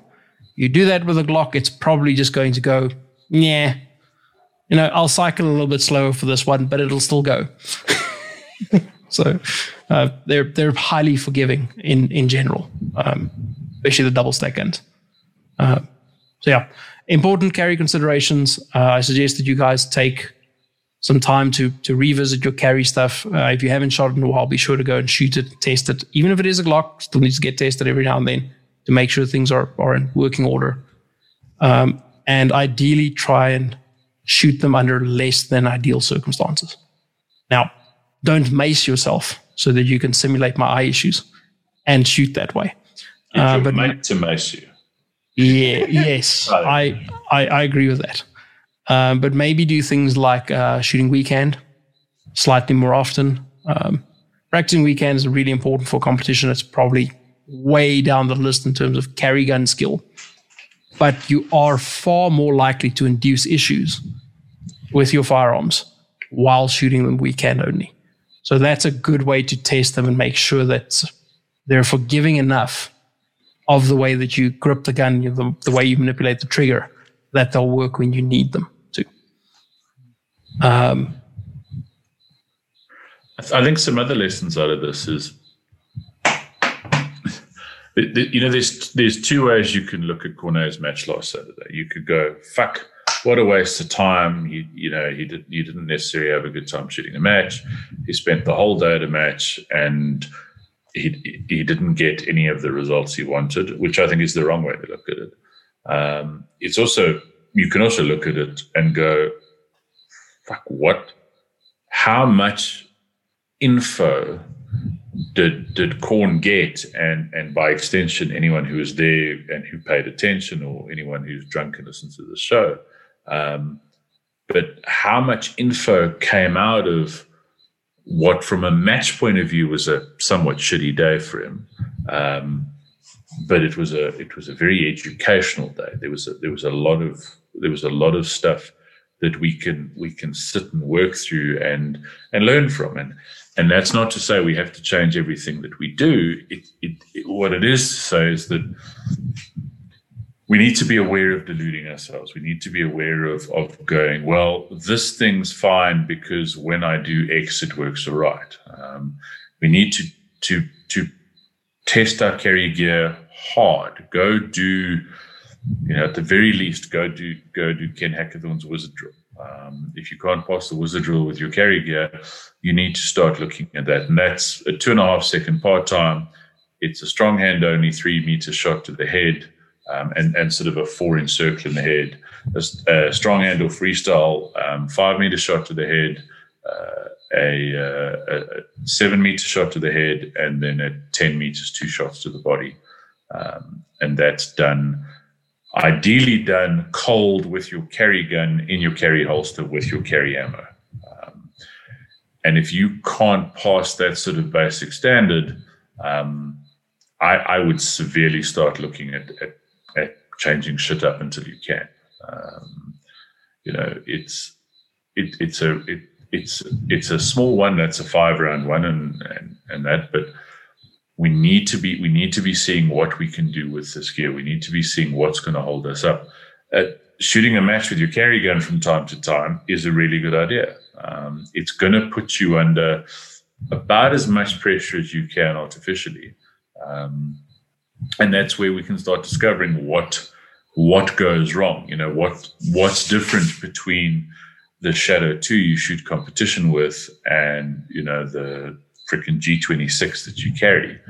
You do that with a Glock, it's probably just going to go, yeah, you know, I'll cycle a little bit slower for this one, but it'll still go. [LAUGHS] so uh, they're they're highly forgiving in in general. Um, especially the double stack end. Uh, so yeah, important carry considerations. Uh, I suggest that you guys take some time to to revisit your carry stuff. Uh, if you haven't shot it in a while, be sure to go and shoot it, test it. Even if it is a Glock, still needs to get tested every now and then to make sure things are are in working order. Um, and ideally, try and shoot them under less than ideal circumstances. Now, don't mace yourself so that you can simulate my eye issues and shoot that way. Uh, but mate to mace you. Yeah, yes, [LAUGHS] I, I, I agree with that. Um, but maybe do things like uh, shooting weak hand slightly more often. Um, practicing weak hand is really important for competition. It's probably way down the list in terms of carry gun skill, but you are far more likely to induce issues with your firearms while shooting them weak hand only. So that's a good way to test them and make sure that they're forgiving enough of the way that you grip the gun, the, the way you manipulate the trigger, that they'll work when you need them to. Um, I think some other lessons out of this is, [LAUGHS] you know, there's there's two ways you can look at Corne's match last Saturday. You could go, "Fuck, what a waste of time." You you know, he did you didn't necessarily have a good time shooting a match. He spent the whole day at a match and he he didn't get any of the results he wanted, which I think is the wrong way to look at it. Um, it's also you can also look at it and go, "Fuck, what? How much info did did Corn get?" And and by extension, anyone who was there and who paid attention, or anyone who's drunk and listened to the show. Um, but how much info came out of what, from a match point of view, was a somewhat shitty day for him. Um, but it was a it was a very educational day. There was a, there was a lot of there was a lot of stuff that we can we can sit and work through and and learn from. And and that's not to say we have to change everything that we do. It, it, it what it is to say is that we need to be aware of deluding ourselves. We need to be aware of, of going, well, this thing's fine because when I do X, it works all right. Um, we need to, to, to test our carry gear hard. Go do, you know, at the very least, go do, go do Ken Hackathorn's wizard drill. Um, if you can't pass the wizard drill with your carry gear, you need to start looking at that. And that's a two and a half second par time. It's a strong hand only three meter shot to the head um, and, and sort of a four inch circle in the head. A, a strong handle freestyle, um, five meter shot to the head, uh, a, uh, a, seven meter shot to the head, and then at 10 meters, two shots to the body. Um, and that's done, ideally done cold with your carry gun in your carry holster with your carry ammo. Um, and if you can't pass that sort of basic standard, um, I, I, would severely start looking at, at changing shit up until you can. Um, you know, it's it, it's a it, it's it's a small one. That's a five round one, and, and and that. But we need to be we need to be seeing what we can do with this gear. We need to be seeing what's going to hold us up. Uh, shooting a match with your carry gun from time to time is a really good idea. Um, it's going to put you under about as much pressure as you can artificially. Um, and that's where we can start discovering what what goes wrong. You know what what's different between the Shadow Two you shoot competition with and you know the freaking G26 that you carry.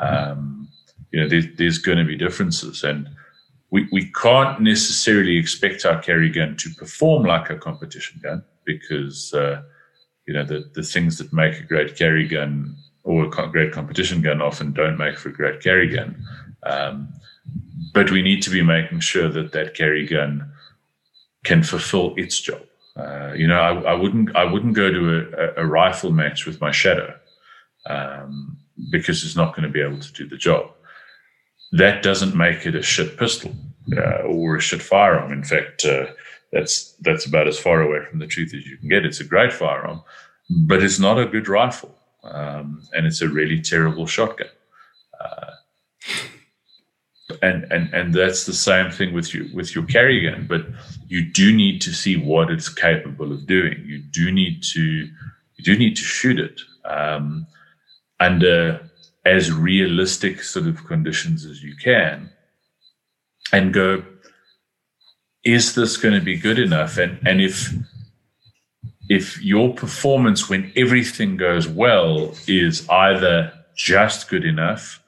Um, you know there, there's going to be differences, and we we can't necessarily expect our carry gun to perform like a competition gun because uh, you know the the things that make a great carry gun or a great competition gun often don't make for a great carry gun. Um, but we need to be making sure that that carry gun can fulfill its job. Uh, you know, I, I, wouldn't I wouldn't go to a, a rifle match with my shadow um, because it's not going to be able to do the job. That doesn't make it a shit pistol uh, or a shit firearm. In fact, uh, that's that's about as far away from the truth as you can get. It's a great firearm, but it's not a good rifle, um, and it's a really terrible shotgun. Uh, and and and that's the same thing with you with your carry gun. But you do need to see what it's capable of doing. You do need to you do need to shoot it um, under as realistic sort of conditions as you can, and go. Is this going to be good enough? And and if if your performance when everything goes well is either just good enough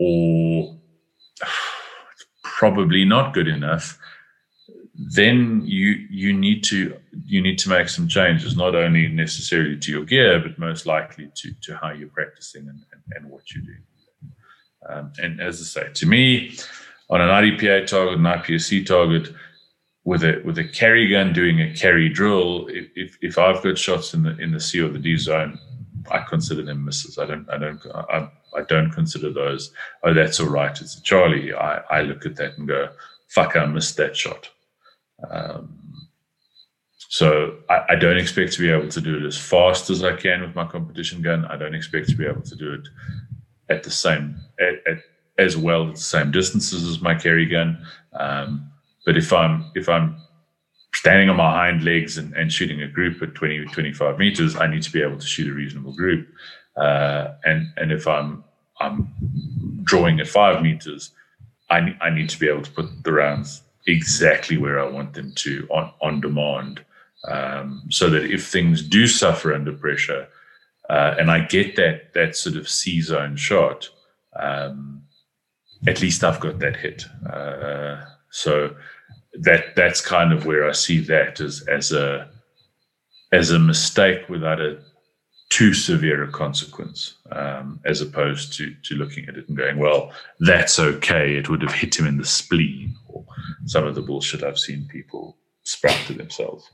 or [SIGHS] probably not good enough, then you you need to you need to make some changes, not only necessarily to your gear, but most likely to to how you're practicing and, and, and what you do. Um, and as I say, to me, on an IDPA target, an IPSC target, with a with a carry gun doing a carry drill, if if I've got shots in the in the C or the D zone, I consider them misses. I don't I don't I, I don't consider those. Oh, that's all right. It's a Charlie. I I look at that and go, fuck, I missed that shot. Um, so I, I, don't expect to be able to do it as fast as I can with my competition gun. I don't expect to be able to do it at the same at, at as well at the same distances as my carry gun. Um, but if I'm if I'm standing on my hind legs and, and shooting a group at 20, 25 meters, I need to be able to shoot a reasonable group. Uh, and and if I'm I'm drawing at five meters, I, I need to be able to put the rounds exactly where I want them to on, on demand. Um, so that if things do suffer under pressure, uh, and I get that that sort of C zone shot, um, at least I've got that hit. Uh, so that that's kind of where I see that as as a as a mistake without a too severe a consequence, um, as opposed to to looking at it and going, well, that's okay. It would have hit him in the spleen, some of the bullshit I've seen people sprout to themselves.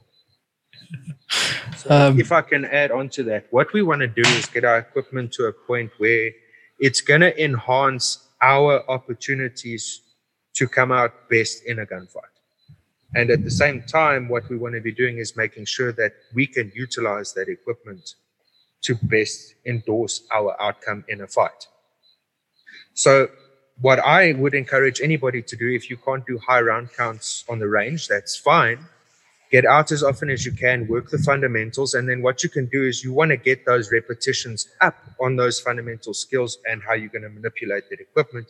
So um, if I can add on to that, what we want to do is get our equipment to a point where it's going to enhance our opportunities to come out best in a gunfight. And at the same time, what we want to be doing is making sure that we can utilize that equipment to best endorse our outcome in a fight. So what I would encourage anybody to do, if you can't do high round counts on the range, that's fine. Get out as often as you can, work the fundamentals. And then what you can do is you want to get those repetitions up on those fundamental skills and how you're going to manipulate that equipment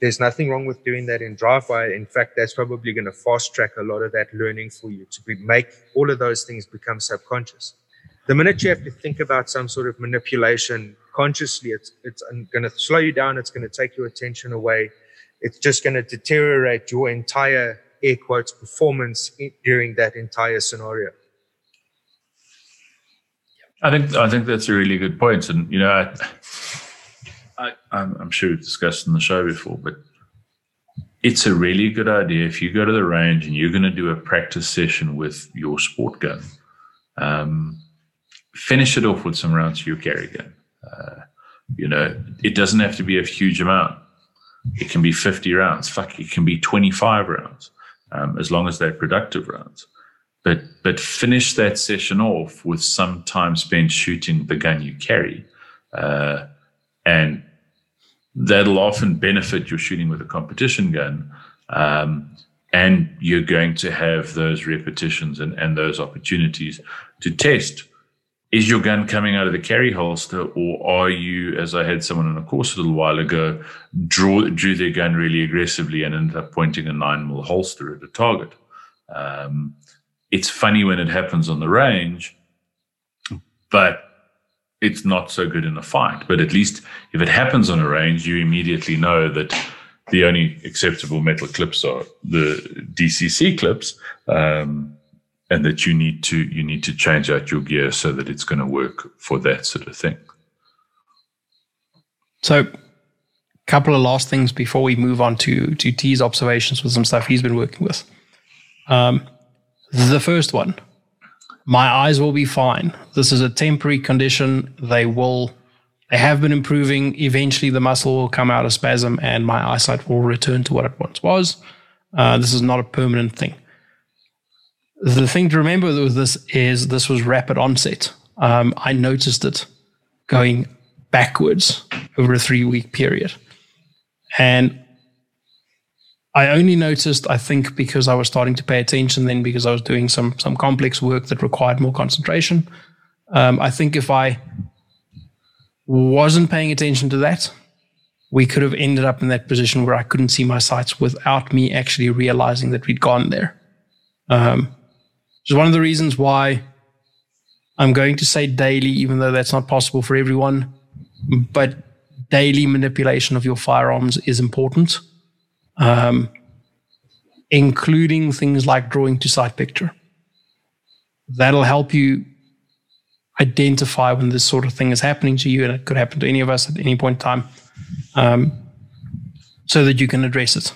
there's nothing wrong with doing that in dry fire. In fact, that's probably going to fast track a lot of that learning for you to be, make all of those things become subconscious. The minute you have to think about some sort of manipulation consciously, it's, it's going to slow you down. It's going to take your attention away. It's just going to deteriorate your entire air quotes performance in, during that entire scenario. I think I think that's a really good point, and you know, I, I, I'm, I'm sure we've discussed in the show before, but it's a really good idea if you go to the range and you're going to do a practice session with your sport gun. Um, finish it off with some rounds to your carry gun. You know, it doesn't have to be a huge amount. It can be 50 rounds. Fuck, it can be 25 rounds, um, as long as they're productive rounds. But but finish that session off with some time spent shooting the gun you carry, uh, and that'll often benefit your shooting with a competition gun. Um, and you're going to have those repetitions and, and those opportunities to test is your gun coming out of the carry holster or are you as i had someone on a course a little while ago draw drew their gun really aggressively and ended up pointing a 9 mil holster at a target? Um, it's funny when it happens on the range but it's not so good in a fight. But at least if it happens on a range you immediately know that the only acceptable metal clips are the dcc clips um, and that you need to you need to change out your gear so that it's going to work for that sort of thing. So, a couple of last things before we move on to to T's observations with some stuff he's been working with. Um, the first one, my eyes will be fine. This is a temporary condition. They will, they have been improving. Eventually, the muscle will come out of spasm, and my eyesight will return to what it once was. Uh, this is not a permanent thing the thing to remember with this is this was rapid onset. Um, I noticed it going backwards over a three week period. And I only noticed, I think, because I was starting to pay attention then because I was doing some some complex work that required more concentration. Um, I think if I wasn't paying attention to that, we could have ended up in that position where I couldn't see my sights without me actually realizing that we'd gone there. Um, which is one of the reasons why I'm going to say daily, even though that's not possible for everyone. But daily manipulation of your firearms is important, um, including things like drawing to sight picture. That'll help you identify when this sort of thing is happening to you, and it could happen to any of us at any point in time, um, so that you can address it.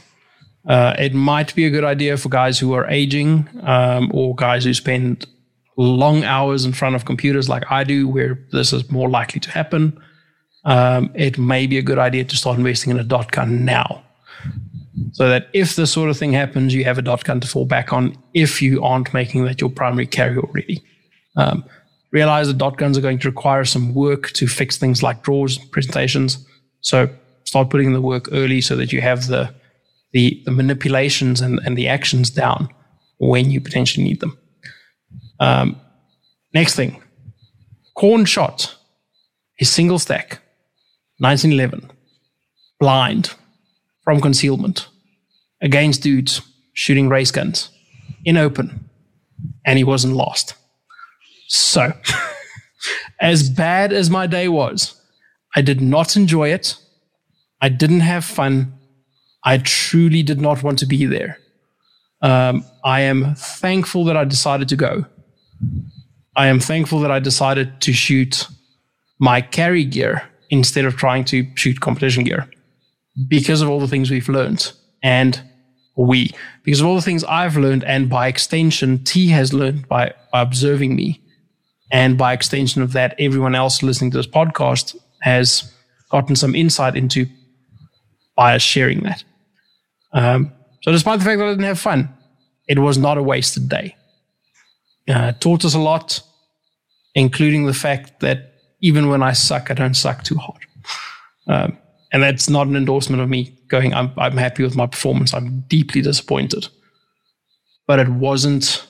Uh, it might be a good idea for guys who are aging um, or guys who spend long hours in front of computers like I do, where this is more likely to happen. Um, it may be a good idea to start investing in a dot gun now. So that if this sort of thing happens, you have a dot gun to fall back on if you aren't making that your primary carry already. Um, realize that dot guns are going to require some work to fix things like draws, presentations. So start putting in the work early so that you have the the, the manipulations and, and the actions down when you potentially need them. Um, next thing, corn shot is single stack, 1911, blind from concealment against dudes shooting race guns in open, and he wasn't lost. So, [LAUGHS] as bad as my day was, I did not enjoy it. I didn't have fun. I truly did not want to be there. Um, I am thankful that I decided to go. I am thankful that I decided to shoot my carry gear instead of trying to shoot competition gear because of all the things we've learned. And we, because of all the things I've learned, and by extension, T has learned by, by observing me. And by extension of that, everyone else listening to this podcast has gotten some insight into by us sharing that. Um, so, despite the fact that I didn't have fun, it was not a wasted day. Uh, taught us a lot, including the fact that even when I suck, I don't suck too hard. Um, and that's not an endorsement of me going, I'm, I'm happy with my performance. I'm deeply disappointed. But it wasn't,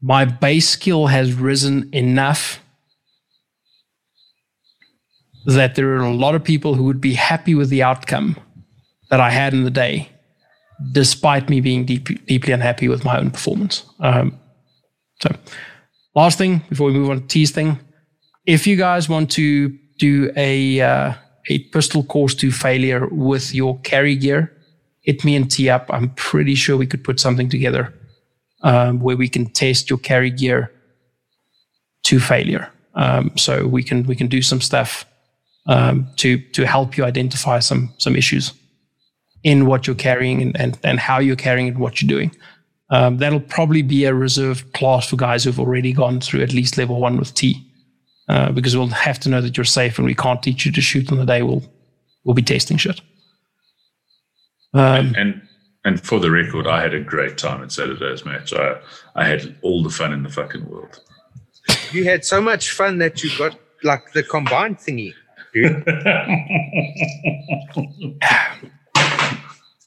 my base skill has risen enough that there are a lot of people who would be happy with the outcome that I had in the day, despite me being deep, deeply unhappy with my own performance. Um, so, last thing before we move on to T's thing, if you guys want to do a uh, a pistol course to failure with your carry gear, hit me and T up. I'm pretty sure we could put something together um, where we can test your carry gear to failure. Um, so we can we can do some stuff um, to to help you identify some some issues in what you're carrying and, and, and how you're carrying it, what you're doing. Um, that'll probably be a reserved class for guys who've already gone through at least level one with T, uh, because we'll have to know that you're safe and we can't teach you to shoot on the day. We'll we'll be testing shit. Um, and and for the record, I had a great time at Saturday's match. I I had all the fun in the fucking world. You had so much fun that you got like the combined thingy, dude. [LAUGHS]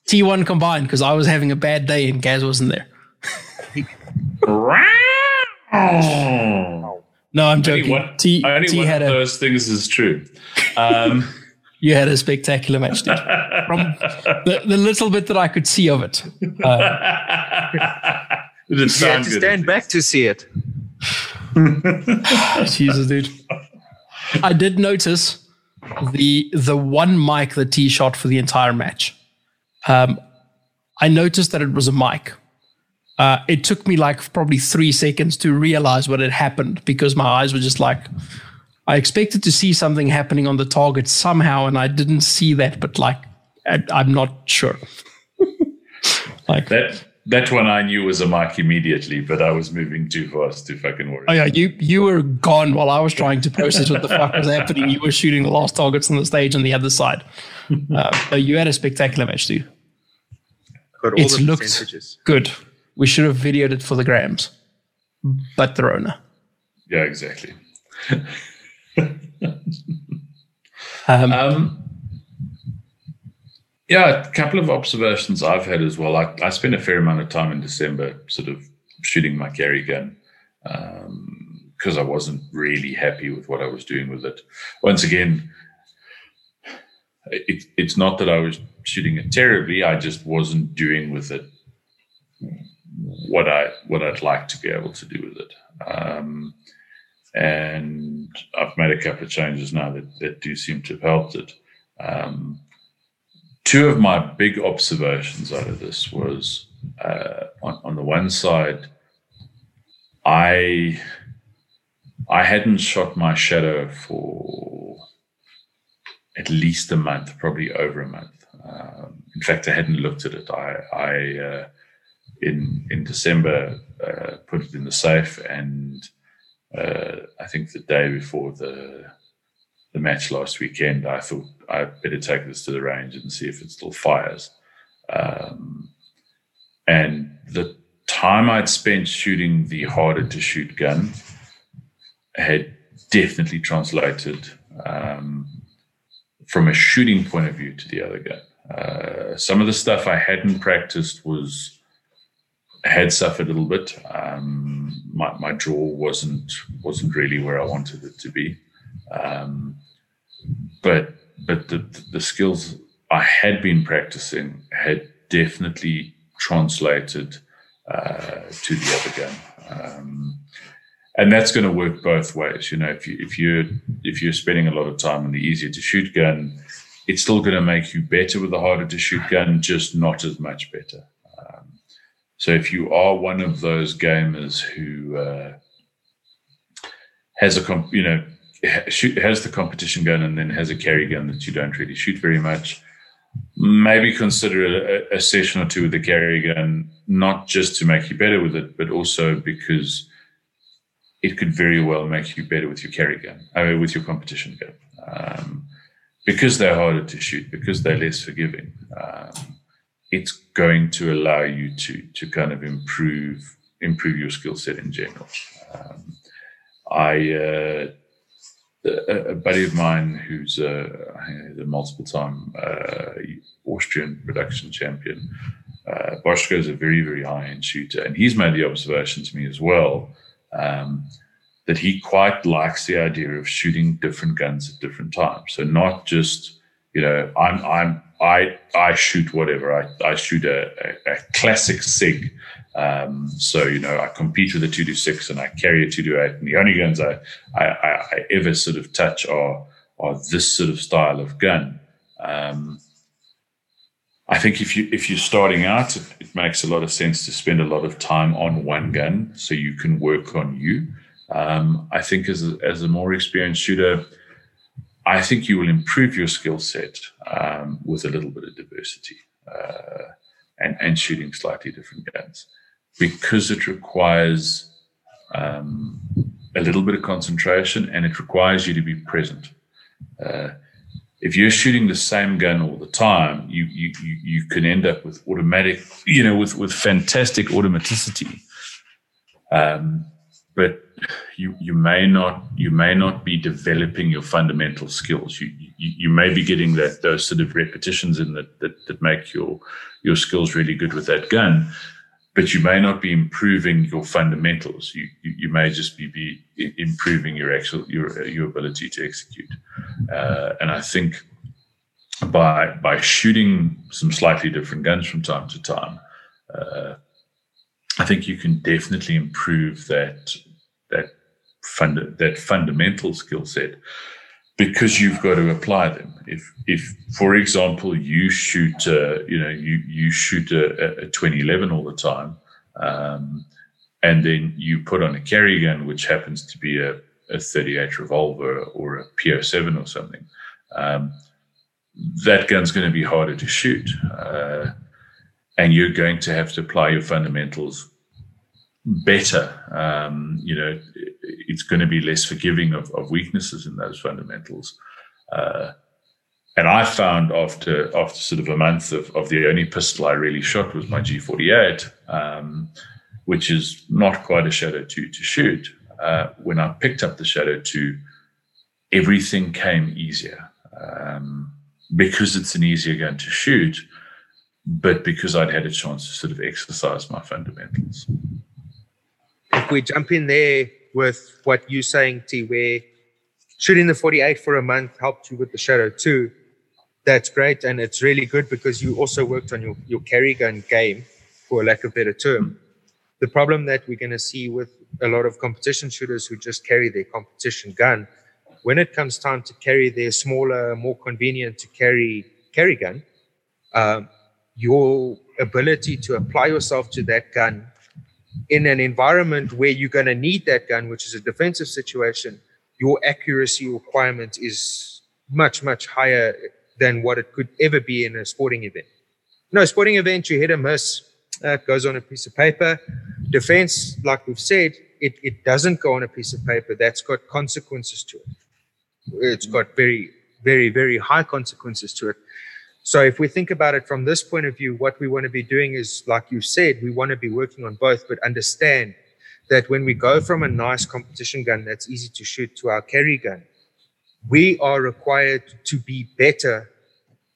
T1 combined because I was having a bad day and Gaz wasn't there. No, I'm Only joking. one, T, only T one had of a those things is true. Um, [LAUGHS] you had a spectacular match, dude. From the, the little bit that I could see of it. Uh, [LAUGHS] it You had to stand back to see it. [LAUGHS] Jesus, dude. I did notice the the one Mike that T shot for the entire match. Um, I noticed that it was a Mike. Uh, it took me like probably three seconds to realize what had happened because my eyes were just like, I expected to see something happening on the target somehow, and I didn't see that. But like, I, I'm not sure. [LAUGHS] like, That that one I knew was a Mike immediately, but I was moving too fast to fucking worry. Oh yeah, you you were gone while I was trying to process what the fuck was happening. You were shooting the last targets on the stage on the other side. [LAUGHS] Uh, so you had a spectacular match, dude. Got all It the looked percentages. good. We should have videoed it for the grams, but the Rona. Yeah, exactly. [LAUGHS] Um, Um, yeah, a couple of observations I've had as well. I, I spent a fair amount of time in December sort of shooting my carry gun because I wasn't really happy with what I was doing with it. Once again, it, it's not that I was shooting it terribly. I just wasn't doing with it what I what I'd like to be able to do with it. Um, and I've made a couple of changes now that, that do seem to have helped it. Um, two of my big observations out of this was uh, on, on the one side, I I hadn't shot my shadow for at least a month, probably over a month. Um, in fact, I hadn't looked at it. I, I uh, in in December uh, put it in the safe, and uh, I think the day before the the match last weekend, I thought I'd better take this to the range and see if it still fires. Um, and the time I'd spent shooting the harder to shoot gun had definitely translated um, from a shooting point of view to the other gun. Uh, some of the stuff I hadn't practiced was had suffered a little bit. Um, my, my draw wasn't wasn't really where I wanted it to be, um, but but the, the skills I had been practicing had definitely translated uh, to the other gun. Um, and that's going to work both ways. You know, if you if you if you're spending a lot of time on the easier to shoot gun, it's still going to make you better with the harder to shoot gun, just not as much better. Um, so if you are one of those gamers who uh, has a comp, you know has the competition gun and then has a carry gun that you don't really shoot very much, maybe consider a, a session or two with the carry gun, not just to make you better with it, but also because it could very well make you better with your carry gun, I mean, with your competition gun, um, because they're harder to shoot, because they're less forgiving. Um, it's going to allow you to to kind of improve improve your skill set in general. Um, I uh, a, a buddy of mine who's a, a multiple time uh, Austrian production champion. Uh, Boschko is a very very high end shooter, and he's made the observation to me as well um, that he quite likes the idea of shooting different guns at different times. So not just you know I'm I'm I I shoot whatever I, I shoot a, a, a classic sig. Um, so you know I compete with a two two six and I carry a two two eight, and the only guns I, I, I, I ever sort of touch are are this sort of style of gun. Um, I think if you if you're starting out, it, it, makes a lot of sense to spend a lot of time on one gun so you can work on you. Um, I think as a, as a more experienced shooter, I think you will improve your skill set um, with a little bit of diversity uh, and and shooting slightly different guns because it requires um, a little bit of concentration and it requires you to be present. Uh, if you're shooting the same gun all the time, you you you, can end up with automatic, you know, with with fantastic automaticity. Um, but you you may not you may not be developing your fundamental skills. You you, you may be getting that those sort of repetitions in that, that that make your your skills really good with that gun, but you may not be improving your fundamentals. You you, you may just be, be improving your actual your your ability to execute. Uh, and I think by by shooting some slightly different guns from time to time, uh, I think you can definitely improve that that fund that fundamental skill set because you've got to apply them. If, if for example, you shoot, uh, you know, you you shoot a, a 2011 all the time, um, and then you put on a carry gun, which happens to be a, a 38 revolver or a P07 or something, um, that gun's going to be harder to shoot, uh, and you're going to have to apply your fundamentals better. Um, you know, it's going to be less forgiving of, of weaknesses in those fundamentals. Uh, and I found after after sort of a month of, of the only pistol I really shot was my G48, um, which is not quite a Shadow 2 to shoot. Uh, when I picked up the Shadow 2, everything came easier um, because it's an easier gun to shoot, but because I'd had a chance to sort of exercise my fundamentals if we jump in there with what you're saying, T, where shooting the 48 for a month helped you with the Shadow 2, that's great. And it's really good because you also worked on your, your carry gun game, for lack of better term. The problem that we're going to see with a lot of competition shooters who just carry their competition gun, when it comes time to carry their smaller, more convenient to carry carry gun, um, your ability to apply yourself to that gun in an environment where you're going to need that gun, which is a defensive situation, your accuracy requirement is much, much higher than what it could ever be in a sporting event. No, sporting event, you hit a miss, uh, goes on a piece of paper. Defense, like we've said, it, it doesn't go on a piece of paper. That's got consequences to it. It's got very, very, very high consequences to it. So if we think about it from this point of view, what we want to be doing is, like you said, we want to be working on both, but understand that when we go from a nice competition gun that's easy to shoot to our carry gun, we are required to be better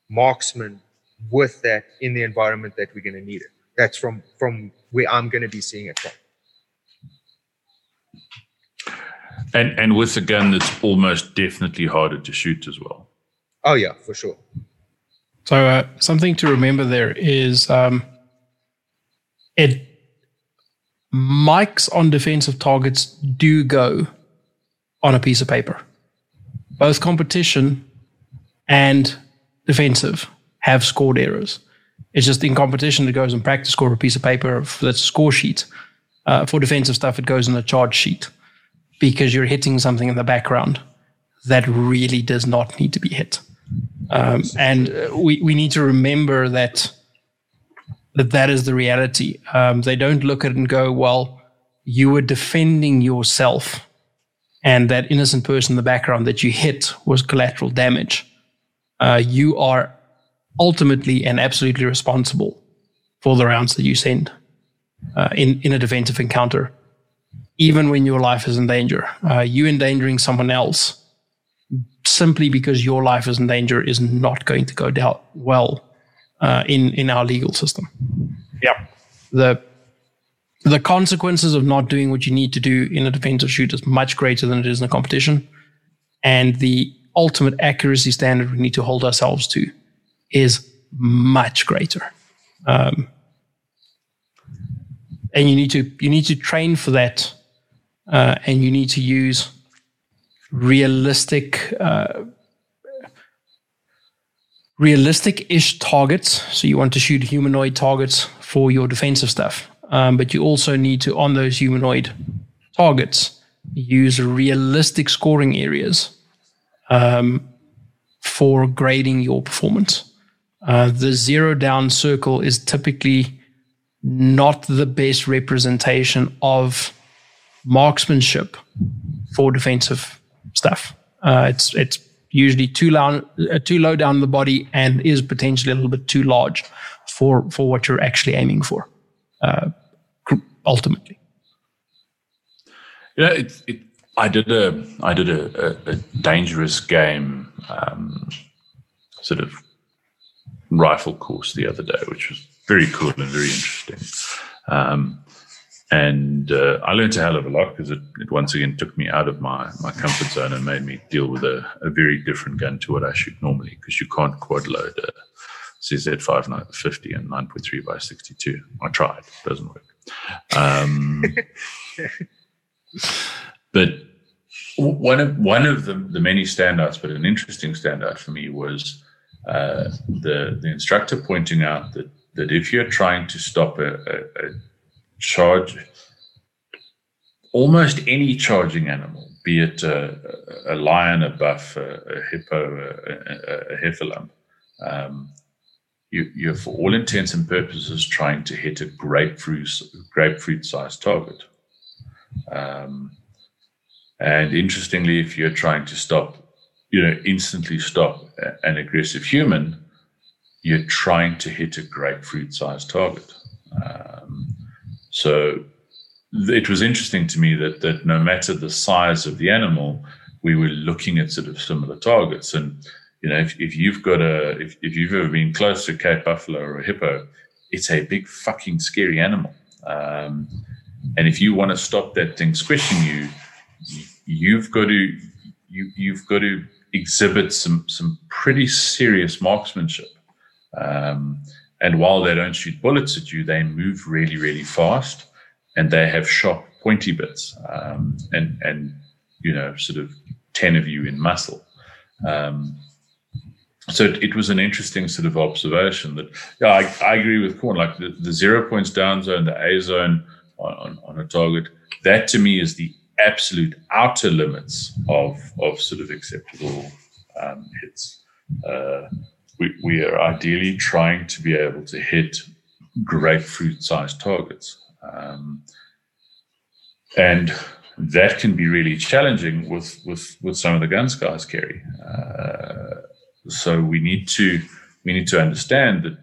marksmen with that in the environment that we're going to need it. That's from from where I'm going to be seeing it from. And and with a gun that's almost definitely harder to shoot as well. Oh yeah, for sure. So uh, something to remember there is um, it mics on defensive targets do go on a piece of paper. Both competition and defensive have scored errors. It's just in competition it goes on practice score a piece of paper that's a score sheet. Uh, for defensive stuff, it goes on a charge sheet because you're hitting something in the background that really does not need to be hit. Um, and we, we need to remember that that that is the reality. Um, they don't look at it and go, well, you were defending yourself, and that innocent person in the background that you hit was collateral damage. Uh, you are ultimately and absolutely responsible for the rounds that you send uh, in in a defensive encounter, even when your life is in danger. Uh, you endangering someone else simply because your life is in danger is not going to go down well uh, in in our legal system. Yeah, the the consequences of not doing what you need to do in a defensive shoot is much greater than it is in a competition, and the ultimate accuracy standard we need to hold ourselves to is much greater. Um, and you need to you need to train for that, uh, and you need to use realistic uh, realistic-ish targets. So you want to shoot humanoid targets for your defensive stuff, um, but you also need to on those humanoid targets use realistic scoring areas um, for grading your performance. Uh, the zero down circle is typically not the best representation of marksmanship for defensive stuff. Uh, it's it's usually too low, uh, too low down the body and is potentially a little bit too large for for what you're actually aiming for. Uh, ultimately, Yeah, it, it, I did a I did a, a, a dangerous game um, sort of rifle course the other day, which was very cool and very interesting. Um, and uh, I learned a hell of a lot because it, it, once again took me out of my, my comfort zone and made me deal with a, a very different gun to what I shoot normally because you can't quad load a CZ 550 and 9.3 by 62. I tried, it doesn't work. Um, [LAUGHS] but one of one of the, the many standouts, but an interesting standout for me was uh, the the instructor pointing out that that if you're trying to stop a, a, a charge, almost any charging animal, be it a, a lion, a buff, a, a hippo, a, a heffalump, um, you, you're for all intents and purposes trying to hit a grapefruit grapefruit sized target. Um, and interestingly, if you're trying to stop, you know, instantly stop an aggressive human, you're trying to hit a grapefruit sized target. Um, so it was interesting to me that that no matter the size of the animal, we were looking at sort of similar targets. And you know, if, if you've got a if, if you've ever been close to a Cape buffalo or a hippo, it's a big fucking scary animal. Um, and if you want to stop that thing squishing you, you've got to you you've got to exhibit some some pretty serious marksmanship. Um, and while they don't shoot bullets at you, they move really, really fast and they have sharp, pointy bits um, and, and, you know, sort of 10 of you in muscle. Um, so it, it, was an interesting sort of observation that, yeah, I, I agree with Corn, like the, the, zero points down zone, the A zone on, on, on a target, that to me is the absolute outer limits of, of sort of acceptable um, hits. Uh, we, we are ideally trying to be able to hit grapefruit sized targets. Um, and that can be really challenging with, with, with some of the guns guys carry. Uh, so we need to we need to understand that,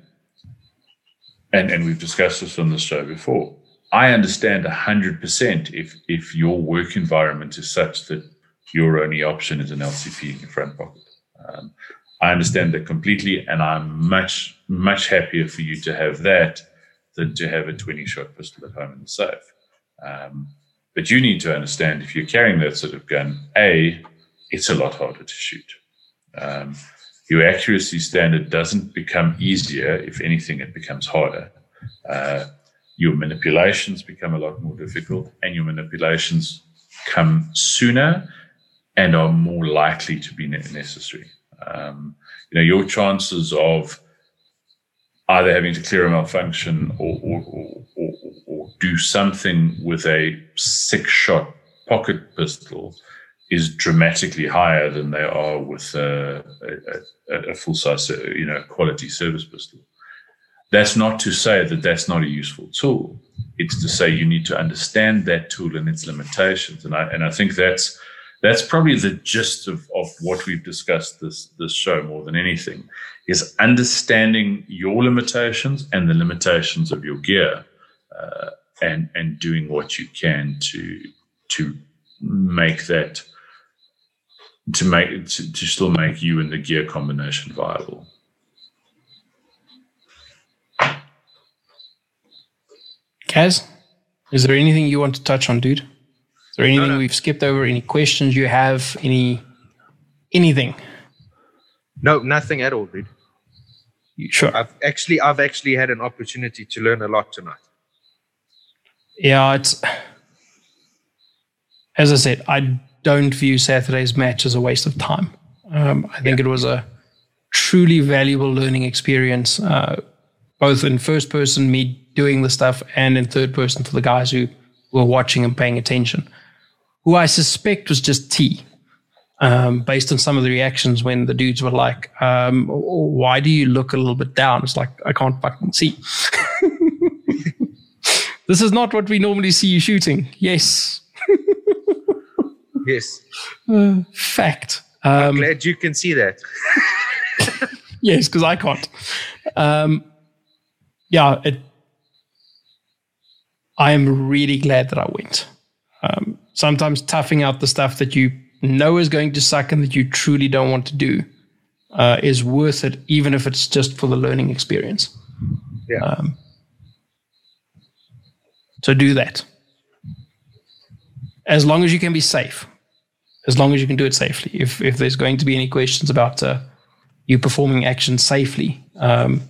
and, and we've discussed this on the show before. I understand hundred percent if if your work environment is such that your only option is an LCP in your front pocket. Um, I understand that completely, and I'm much, much happier for you to have that than to have a 20 shot pistol at home in the safe. Um, but you need to understand if you're carrying that sort of gun, A, it's a lot harder to shoot. Um, your accuracy standard doesn't become easier. If anything, it becomes harder. Uh, your manipulations become a lot more difficult, and your manipulations come sooner and are more likely to be necessary. Um, you know, your chances of either having to clear a malfunction or, or, or, or, do something with a six shot pocket pistol is dramatically higher than they are with a, a, a full size, you know, quality service pistol. That's not to say that that's not a useful tool. It's to say you need to understand that tool and its limitations. And I, and I think that's, that's probably the gist of, of what we've discussed this this show more than anything is understanding your limitations and the limitations of your gear uh, and and doing what you can to to make that to make to, to still make you and the gear combination viable Kaz, is there anything you want to touch on, dude? There anything no, no. we've skipped over? Any questions you have? Any anything? No, nothing at all, dude. You sure? I've actually I've actually had an opportunity to learn a lot tonight. Yeah, it's as I said, I don't view Saturday's match as a waste of time. Um, I think yeah. it was a truly valuable learning experience, uh, both in first person, me doing the stuff, and in third person for the guys who were watching and paying attention who I suspect was just T. um, based on some of the reactions when the dudes were like, um, "Why do you look a little bit down?" It's like I can't fucking see. [LAUGHS] this is not what we normally see you shooting. Yes. [LAUGHS] yes. Uh, fact. I'm Um, glad you can see that. [LAUGHS] yes, because I can't. Um, yeah, it. I am really glad that I went. Um, sometimes toughing out the stuff that you know is going to suck and that you truly don't want to do uh, is worth it, even if it's just for the learning experience. Yeah. Um, so do that. As long as you can be safe, as long as you can do it safely. If if there's going to be any questions about uh, you performing action safely, um,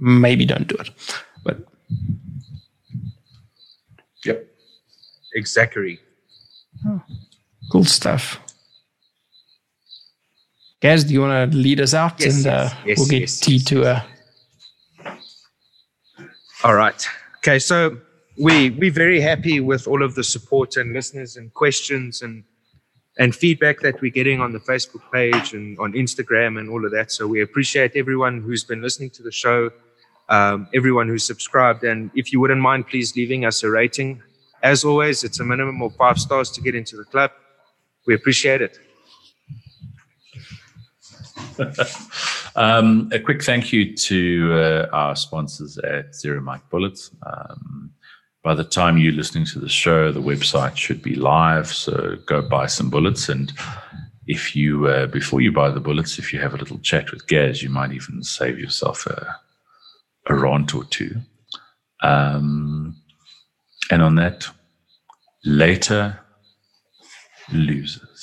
maybe don't do it. But Exactly. cool stuff. Gaz, do you want to lead us out Yes, and uh, yes, we'll get yes, T yes, to uh, All right. Okay. So we we're very happy with all of the support and listeners and questions and and feedback that we're getting on the Facebook page and on Instagram and all of that. So we appreciate everyone who's been listening to the show, um, everyone who's subscribed, and if you wouldn't mind, please leaving us a rating. As always, it's a minimum of five stars to get into the club. We appreciate it. [LAUGHS] Um, a quick thank you to uh, our sponsors at Zero Mike Bullets. Um, by the time you're listening to the show, the website should be live. So go buy some bullets. And if you, uh, before you buy the bullets, if you have a little chat with Gaz, you might even save yourself a, a rant or two. Um, and on that, later losers.